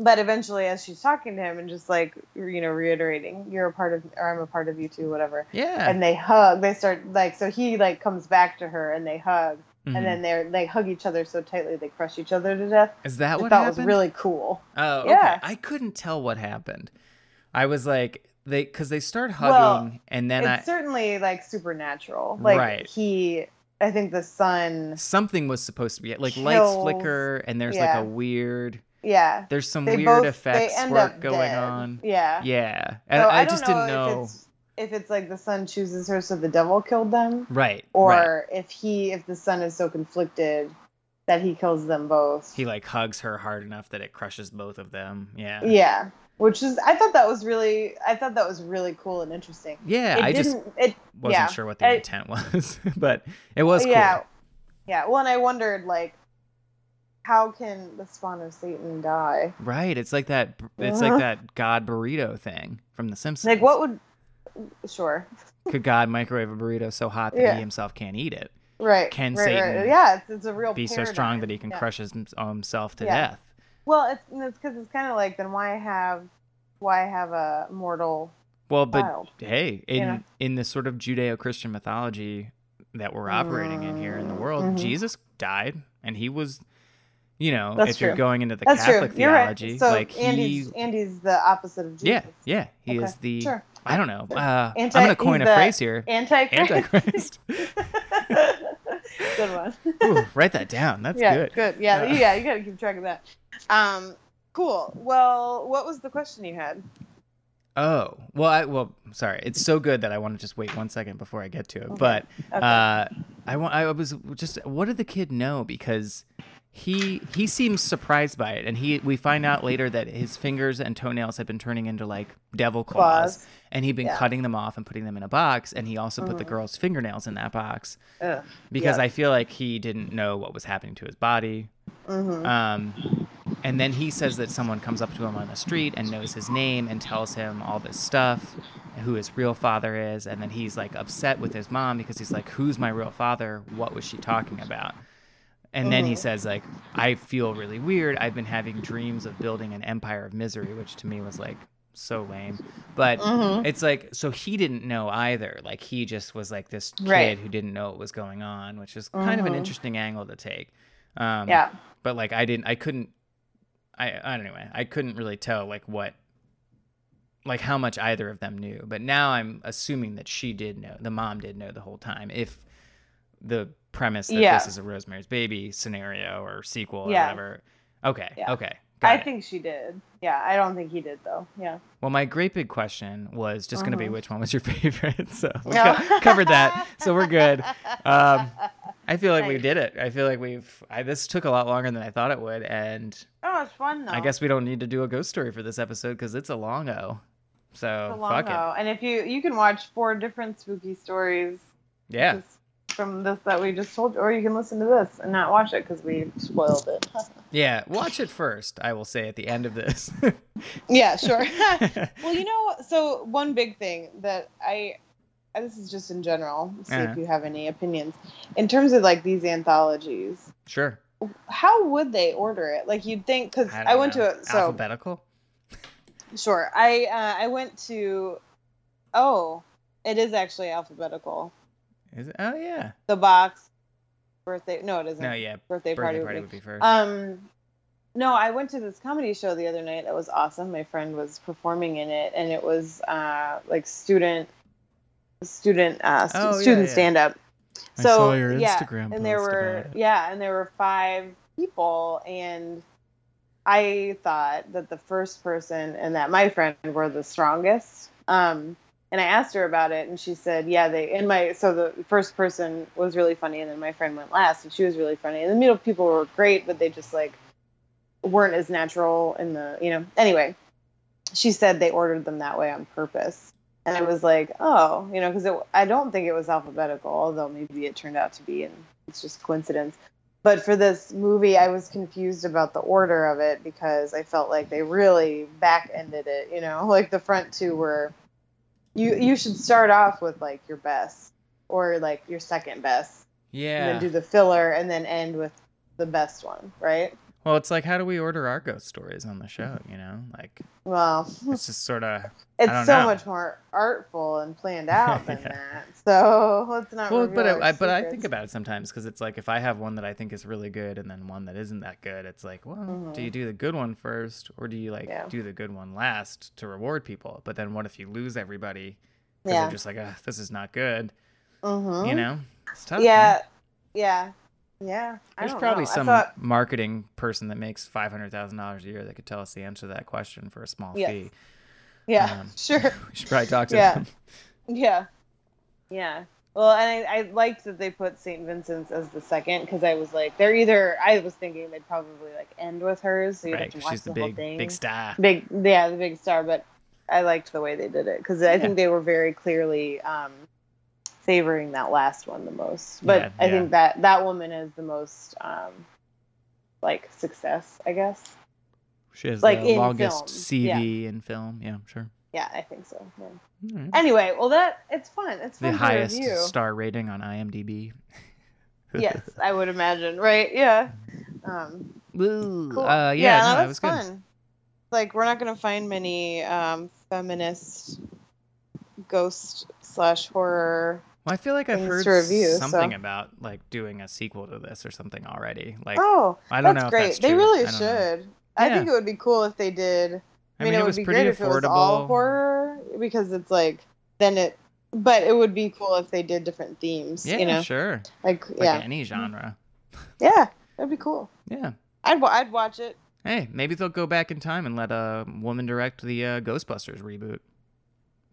Speaker 2: but eventually, as she's talking to him and just like you know reiterating, "You're a part of, or I'm a part of you too, whatever,"
Speaker 1: Yeah.
Speaker 2: and they hug. They start like so he like comes back to her and they hug,
Speaker 1: Mhm.
Speaker 2: and then they they hug each other so tightly they crush each other to death.
Speaker 1: is that
Speaker 2: I
Speaker 1: what
Speaker 2: thought
Speaker 1: happened?
Speaker 2: was really cool.
Speaker 1: Oh, okay.
Speaker 2: Yeah.
Speaker 1: I couldn't tell what happened. I was like they because they start
Speaker 2: Well,
Speaker 1: hugging and then
Speaker 2: it's
Speaker 1: I
Speaker 2: certainly like supernatural. Like
Speaker 1: Right.
Speaker 2: he, I think the son
Speaker 1: something was supposed to be like lights flicker and there's like a weird
Speaker 2: Yeah,
Speaker 1: there's some
Speaker 2: they
Speaker 1: weird
Speaker 2: both
Speaker 1: effects work going
Speaker 2: dead.
Speaker 1: on.
Speaker 2: Yeah.
Speaker 1: Yeah. And
Speaker 2: So
Speaker 1: I,
Speaker 2: don't
Speaker 1: just didn't
Speaker 2: if
Speaker 1: know.
Speaker 2: it's, if it's like the son chooses her, so the devil killed them,
Speaker 1: Right.
Speaker 2: or
Speaker 1: right.
Speaker 2: if he, if the son is so conflicted that he kills them both.
Speaker 1: he like hugs her hard enough that it crushes both of them. Yeah.
Speaker 2: yeah, which is I thought that was really I thought that was really cool and interesting.
Speaker 1: Yeah,
Speaker 2: it
Speaker 1: I just.
Speaker 2: It
Speaker 1: wasn't
Speaker 2: yeah,
Speaker 1: sure what the
Speaker 2: I-
Speaker 1: intent was, but it was cool.
Speaker 2: yeah, yeah. Well, and I wondered like, how can the spawn of Satan die?
Speaker 1: Right. It's like that. It's
Speaker 2: Uh-huh.
Speaker 1: like that God burrito thing from The Simpsons.
Speaker 2: Like, what would? Sure.
Speaker 1: could God microwave a burrito so hot that
Speaker 2: Yeah.
Speaker 1: he himself can't eat it?
Speaker 2: Right.
Speaker 1: Can
Speaker 2: right,
Speaker 1: Satan
Speaker 2: right. Yeah, it's, it's a real.
Speaker 1: Be so strong that he can
Speaker 2: Yeah.
Speaker 1: crush his, himself to
Speaker 2: Yeah.
Speaker 1: death.
Speaker 2: Well, it's it's because it's kind of like then why have why have a mortal
Speaker 1: Well, but
Speaker 2: child?
Speaker 1: hey, in
Speaker 2: know?
Speaker 1: in the sort of Judeo-Christian mythology that we're operating in here in the world,
Speaker 2: Mhm.
Speaker 1: Jesus died, and he was, you know,
Speaker 2: That's
Speaker 1: if you're going into the
Speaker 2: That's
Speaker 1: Catholic
Speaker 2: true.
Speaker 1: Theology,
Speaker 2: right. So
Speaker 1: like
Speaker 2: Andy's
Speaker 1: he,
Speaker 2: Andy's the opposite of Jesus.
Speaker 1: yeah, yeah, he
Speaker 2: Okay,
Speaker 1: is the.
Speaker 2: Sure.
Speaker 1: I don't know. Uh,
Speaker 2: Anti-
Speaker 1: I'm gonna coin a phrase here.
Speaker 2: Antichrist.
Speaker 1: Antichrist.
Speaker 2: good one.
Speaker 1: Ooh, write that down. That's
Speaker 2: yeah,
Speaker 1: good.
Speaker 2: Yeah,
Speaker 1: Uh,
Speaker 2: yeah. You got to keep track of that. Um, cool. Well, what was the question you had?
Speaker 1: Oh, well, I well, sorry. It's so good that I want to just wait one second before I get to it.
Speaker 2: Okay.
Speaker 1: But
Speaker 2: Okay.
Speaker 1: uh, I want. I was just. What did the kid know? Because he he seems surprised by it, and he we find out later that his fingers and toenails had been turning into like devil claws,
Speaker 2: Claws.
Speaker 1: and he'd been
Speaker 2: Yeah.
Speaker 1: cutting them off and putting them in a box, and he also put the
Speaker 2: Mhm.
Speaker 1: girl's fingernails in that box
Speaker 2: Ugh.
Speaker 1: because
Speaker 2: Yeah.
Speaker 1: I feel like he didn't know what was happening to his body.
Speaker 2: Mhm.
Speaker 1: Um, and then he says that someone comes up to him on the street and knows his name and tells him all this stuff, who his real father is. And then he's like upset with his mom because he's like, Who's my real father? What was she talking about? And then he
Speaker 2: Mhm.
Speaker 1: says, like, I feel really weird. I've been having dreams of building an empire of misery, which to me was like so lame. But
Speaker 2: Mhm.
Speaker 1: it's like, so he didn't know either. Like, he just was like this kid
Speaker 2: Right.
Speaker 1: who didn't know what was going on, which is kind of an
Speaker 2: Mhm.
Speaker 1: interesting angle to take. Um,
Speaker 2: Yeah.
Speaker 1: but like I didn't I couldn't I I don't know I couldn't really tell like what like how much either of them knew but now I'm assuming that she did know the mom did know the whole time if the premise that
Speaker 2: Yeah.
Speaker 1: this is a Rosemary's Baby scenario or sequel or whatever okay
Speaker 2: Yeah.
Speaker 1: okay
Speaker 2: I
Speaker 1: it.
Speaker 2: think she did. Yeah, I don't think he did though. Yeah.
Speaker 1: well my great big question was just going to be which one was your favorite so we
Speaker 2: No.
Speaker 1: co- covered that so we're good um I feel like we did it I feel like we've I, this took a lot longer than I thought it would and
Speaker 2: oh, it's fun though.
Speaker 1: I guess we don't need to do a ghost story for this episode because it's a long o. So
Speaker 2: It's a long
Speaker 1: fuck it.
Speaker 2: And if you you can watch four different spooky stories
Speaker 1: Yeah.
Speaker 2: just from this that we just told you, or you can listen to this and not watch it because we spoiled it.
Speaker 1: Yeah. Watch it first, I will say at the end of this.
Speaker 2: yeah, sure. well, you know, so one big thing that I, this is just in general, see
Speaker 1: Uh-huh.
Speaker 2: if you have any opinions in terms of like these anthologies.
Speaker 1: sure.
Speaker 2: how would they order it? Like you'd think because
Speaker 1: don't
Speaker 2: I, went
Speaker 1: know.
Speaker 2: to a so
Speaker 1: alphabetical.
Speaker 2: sure. I uh, I went to oh, it is actually alphabetical.
Speaker 1: Is it? Oh yeah.
Speaker 2: The box birthday. No, it isn't.
Speaker 1: No, yeah.
Speaker 2: Birthday,
Speaker 1: Birthday
Speaker 2: party,
Speaker 1: party
Speaker 2: would be.
Speaker 1: would be first.
Speaker 2: Um, no, I went to this comedy show the other night. That was awesome. My friend was performing in it, and it was uh, like student, student, uh, stu-
Speaker 1: Oh,
Speaker 2: student
Speaker 1: yeah.
Speaker 2: stand up.
Speaker 1: I
Speaker 2: So
Speaker 1: saw your
Speaker 2: yeah,
Speaker 1: Instagram
Speaker 2: and there were yeah, and there were five people, and I thought that the first person and that my friend were the strongest. Um, and I asked her about it, and she said, "Yeah, they." And my so the first person was really funny, and then my friend went last, and she was really funny. And the middle people were great, but they just like weren't as natural in the you know. Anyway, she said they ordered them that way on purpose, and I was like, oh, you know, because I don't think it was alphabetical, although maybe it turned out to be, and it's just coincidence. But for this movie, I was confused about the order of it because I felt like they really back ended it. You know, like the front two were you you should start off with like your best or like your second best, and
Speaker 1: Yeah.
Speaker 2: then do the filler, and then end with the best one, right?
Speaker 1: Well, it's like how do we order our ghost stories on the show? You know, like
Speaker 2: Well,
Speaker 1: it's just sort of.
Speaker 2: it's
Speaker 1: don't
Speaker 2: so
Speaker 1: know.
Speaker 2: much more artful and planned out than
Speaker 1: Yeah.
Speaker 2: that. So let's not.
Speaker 1: Well, but I, but I think about it sometimes because it's like if I have one that I think is really good and then one that isn't that good, it's like, well, do
Speaker 2: Mhm.
Speaker 1: you do the good one first or do you like
Speaker 2: Yeah.
Speaker 1: do the good one last to reward people? But then what if you lose everybody because
Speaker 2: Yeah.
Speaker 1: they're just like, this is not good?
Speaker 2: Mhm.
Speaker 1: You know, it's tough.
Speaker 2: Yeah,
Speaker 1: man.
Speaker 2: yeah, yeah. I
Speaker 1: There's probably
Speaker 2: know.
Speaker 1: Some
Speaker 2: thought-
Speaker 1: marketing person that makes five hundred thousand dollars a year that could tell us the answer to that question for a small
Speaker 2: Yes.
Speaker 1: fee.
Speaker 2: yeah,
Speaker 1: um,
Speaker 2: sure.
Speaker 1: We should probably talk to
Speaker 2: Yeah.
Speaker 1: them.
Speaker 2: Yeah, yeah. Well, and I, I liked that they put St. Vincent's as the second because I was like, they're either. I was thinking they'd probably like end with hers, so you
Speaker 1: Right,
Speaker 2: have to watch
Speaker 1: she's
Speaker 2: the,
Speaker 1: the
Speaker 2: whole thing.
Speaker 1: big star.
Speaker 2: big, yeah, the big star. But I liked the way they did it because I
Speaker 1: Yeah.
Speaker 2: think they were very clearly um, favoring that last one the most. But
Speaker 1: Yeah,
Speaker 2: I
Speaker 1: yeah.
Speaker 2: think that that woman is the most um, like success, I guess.
Speaker 1: She has
Speaker 2: like
Speaker 1: the longest
Speaker 2: film, yeah.
Speaker 1: CV in film. Yeah, sure.
Speaker 2: Yeah, I think so. yeah.
Speaker 1: Right.
Speaker 2: Anyway, well, that it's fun. It's fun
Speaker 1: the highest
Speaker 2: review.
Speaker 1: star rating on IMDb.
Speaker 2: yes, I would imagine. Right? Yeah. Um,
Speaker 1: Woo.
Speaker 2: cool.
Speaker 1: Uh, yeah,
Speaker 2: no,
Speaker 1: no,
Speaker 2: that's
Speaker 1: that was good.
Speaker 2: fun. Like we're not gonna find many um, feminist ghost slash horror.
Speaker 1: Well, I feel like I've heard
Speaker 2: review,
Speaker 1: something
Speaker 2: so-
Speaker 1: about like doing a sequel to this or something already. Like,
Speaker 2: oh,
Speaker 1: I don't
Speaker 2: that's
Speaker 1: know if
Speaker 2: great.
Speaker 1: that's
Speaker 2: they really
Speaker 1: I know.
Speaker 2: should. I
Speaker 1: Yeah.
Speaker 2: think it would be cool if they did.
Speaker 1: I mean,
Speaker 2: it,
Speaker 1: it
Speaker 2: would be
Speaker 1: pretty
Speaker 2: great if it was all horror because it's like then it. But it would be cool if they did different themes.
Speaker 1: Yeah,
Speaker 2: you know,
Speaker 1: sure.
Speaker 2: like
Speaker 1: Like
Speaker 2: yeah,
Speaker 1: any genre.
Speaker 2: yeah, that'd be cool.
Speaker 1: Yeah.
Speaker 2: I'd I'd watch it.
Speaker 1: Hey, maybe they'll go back in time and let a woman direct the uh, Ghostbusters reboot.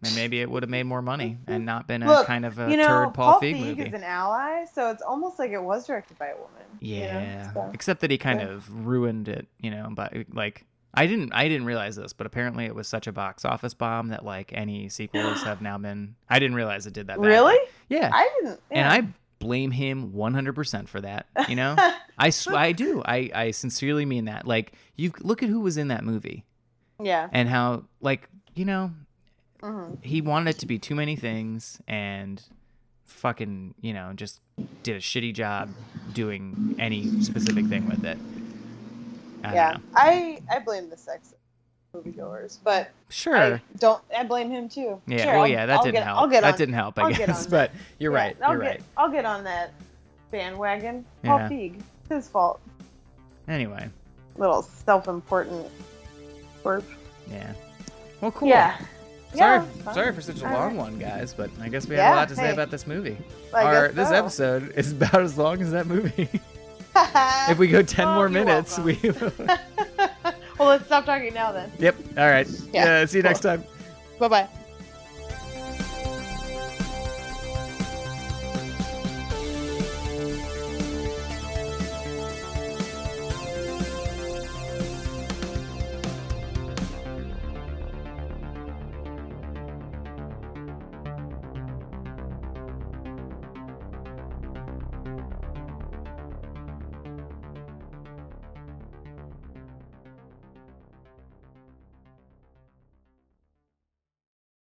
Speaker 1: And maybe it would have made more money and not been a
Speaker 2: Look,
Speaker 1: kind of a
Speaker 2: you know,
Speaker 1: turd Paul,
Speaker 2: Paul
Speaker 1: Feig,
Speaker 2: Feig
Speaker 1: movie.
Speaker 2: is an ally, so it's almost like it was directed by a woman. you know,
Speaker 1: Yeah,
Speaker 2: so.
Speaker 1: except that he kind
Speaker 2: yeah.
Speaker 1: of ruined it, you know. But like, I didn't, I didn't realize this, but apparently it was such a box office bomb that like any sequels have now been. I didn't realize it did that. badly.
Speaker 2: Really?
Speaker 1: Yeah,
Speaker 2: I didn't.
Speaker 1: and. I blame him 100% for that. You know, I sw- I do. I I sincerely mean that. Like, you look at who was in that movie
Speaker 2: yeah.
Speaker 1: and how like you know
Speaker 2: hmm
Speaker 1: he wanted it to be too many things and fucking you know just did a shitty job doing any specific thing with it. I
Speaker 2: Yeah. I I blame the sex moviegoers, but
Speaker 1: Sure.
Speaker 2: I don't. I blame him too.
Speaker 1: yeah.
Speaker 2: Sure,
Speaker 1: well, yeah, that
Speaker 2: I'll
Speaker 1: didn't
Speaker 2: get,
Speaker 1: help.
Speaker 2: I'll get
Speaker 1: that
Speaker 2: on,
Speaker 1: didn't help, I
Speaker 2: I'll
Speaker 1: guess. But you're
Speaker 2: yeah,
Speaker 1: right.
Speaker 2: I'll
Speaker 1: You're
Speaker 2: get,
Speaker 1: right.
Speaker 2: I'll get on that bandwagon. Paul
Speaker 1: Yeah.
Speaker 2: Feig. His fault.
Speaker 1: Anyway,
Speaker 2: Little self-important twerp.
Speaker 1: yeah. Well, cool.
Speaker 2: Yeah.
Speaker 1: Sorry,
Speaker 2: fine.
Speaker 1: sorry for such a
Speaker 2: All
Speaker 1: long
Speaker 2: right.
Speaker 1: one, guys. But I guess we
Speaker 2: Yeah,
Speaker 1: have a lot to say
Speaker 2: hey.
Speaker 1: about this movie.
Speaker 2: I
Speaker 1: Our
Speaker 2: guess
Speaker 1: this
Speaker 2: so.
Speaker 1: episode is about as long as that movie. if we go ten
Speaker 2: Oh,
Speaker 1: more
Speaker 2: you're
Speaker 1: minutes,
Speaker 2: welcome.
Speaker 1: we.
Speaker 2: well, let's stop talking now then.
Speaker 1: yep. All right.
Speaker 2: Yeah,
Speaker 1: Yeah. see you next time.
Speaker 2: Bye bye.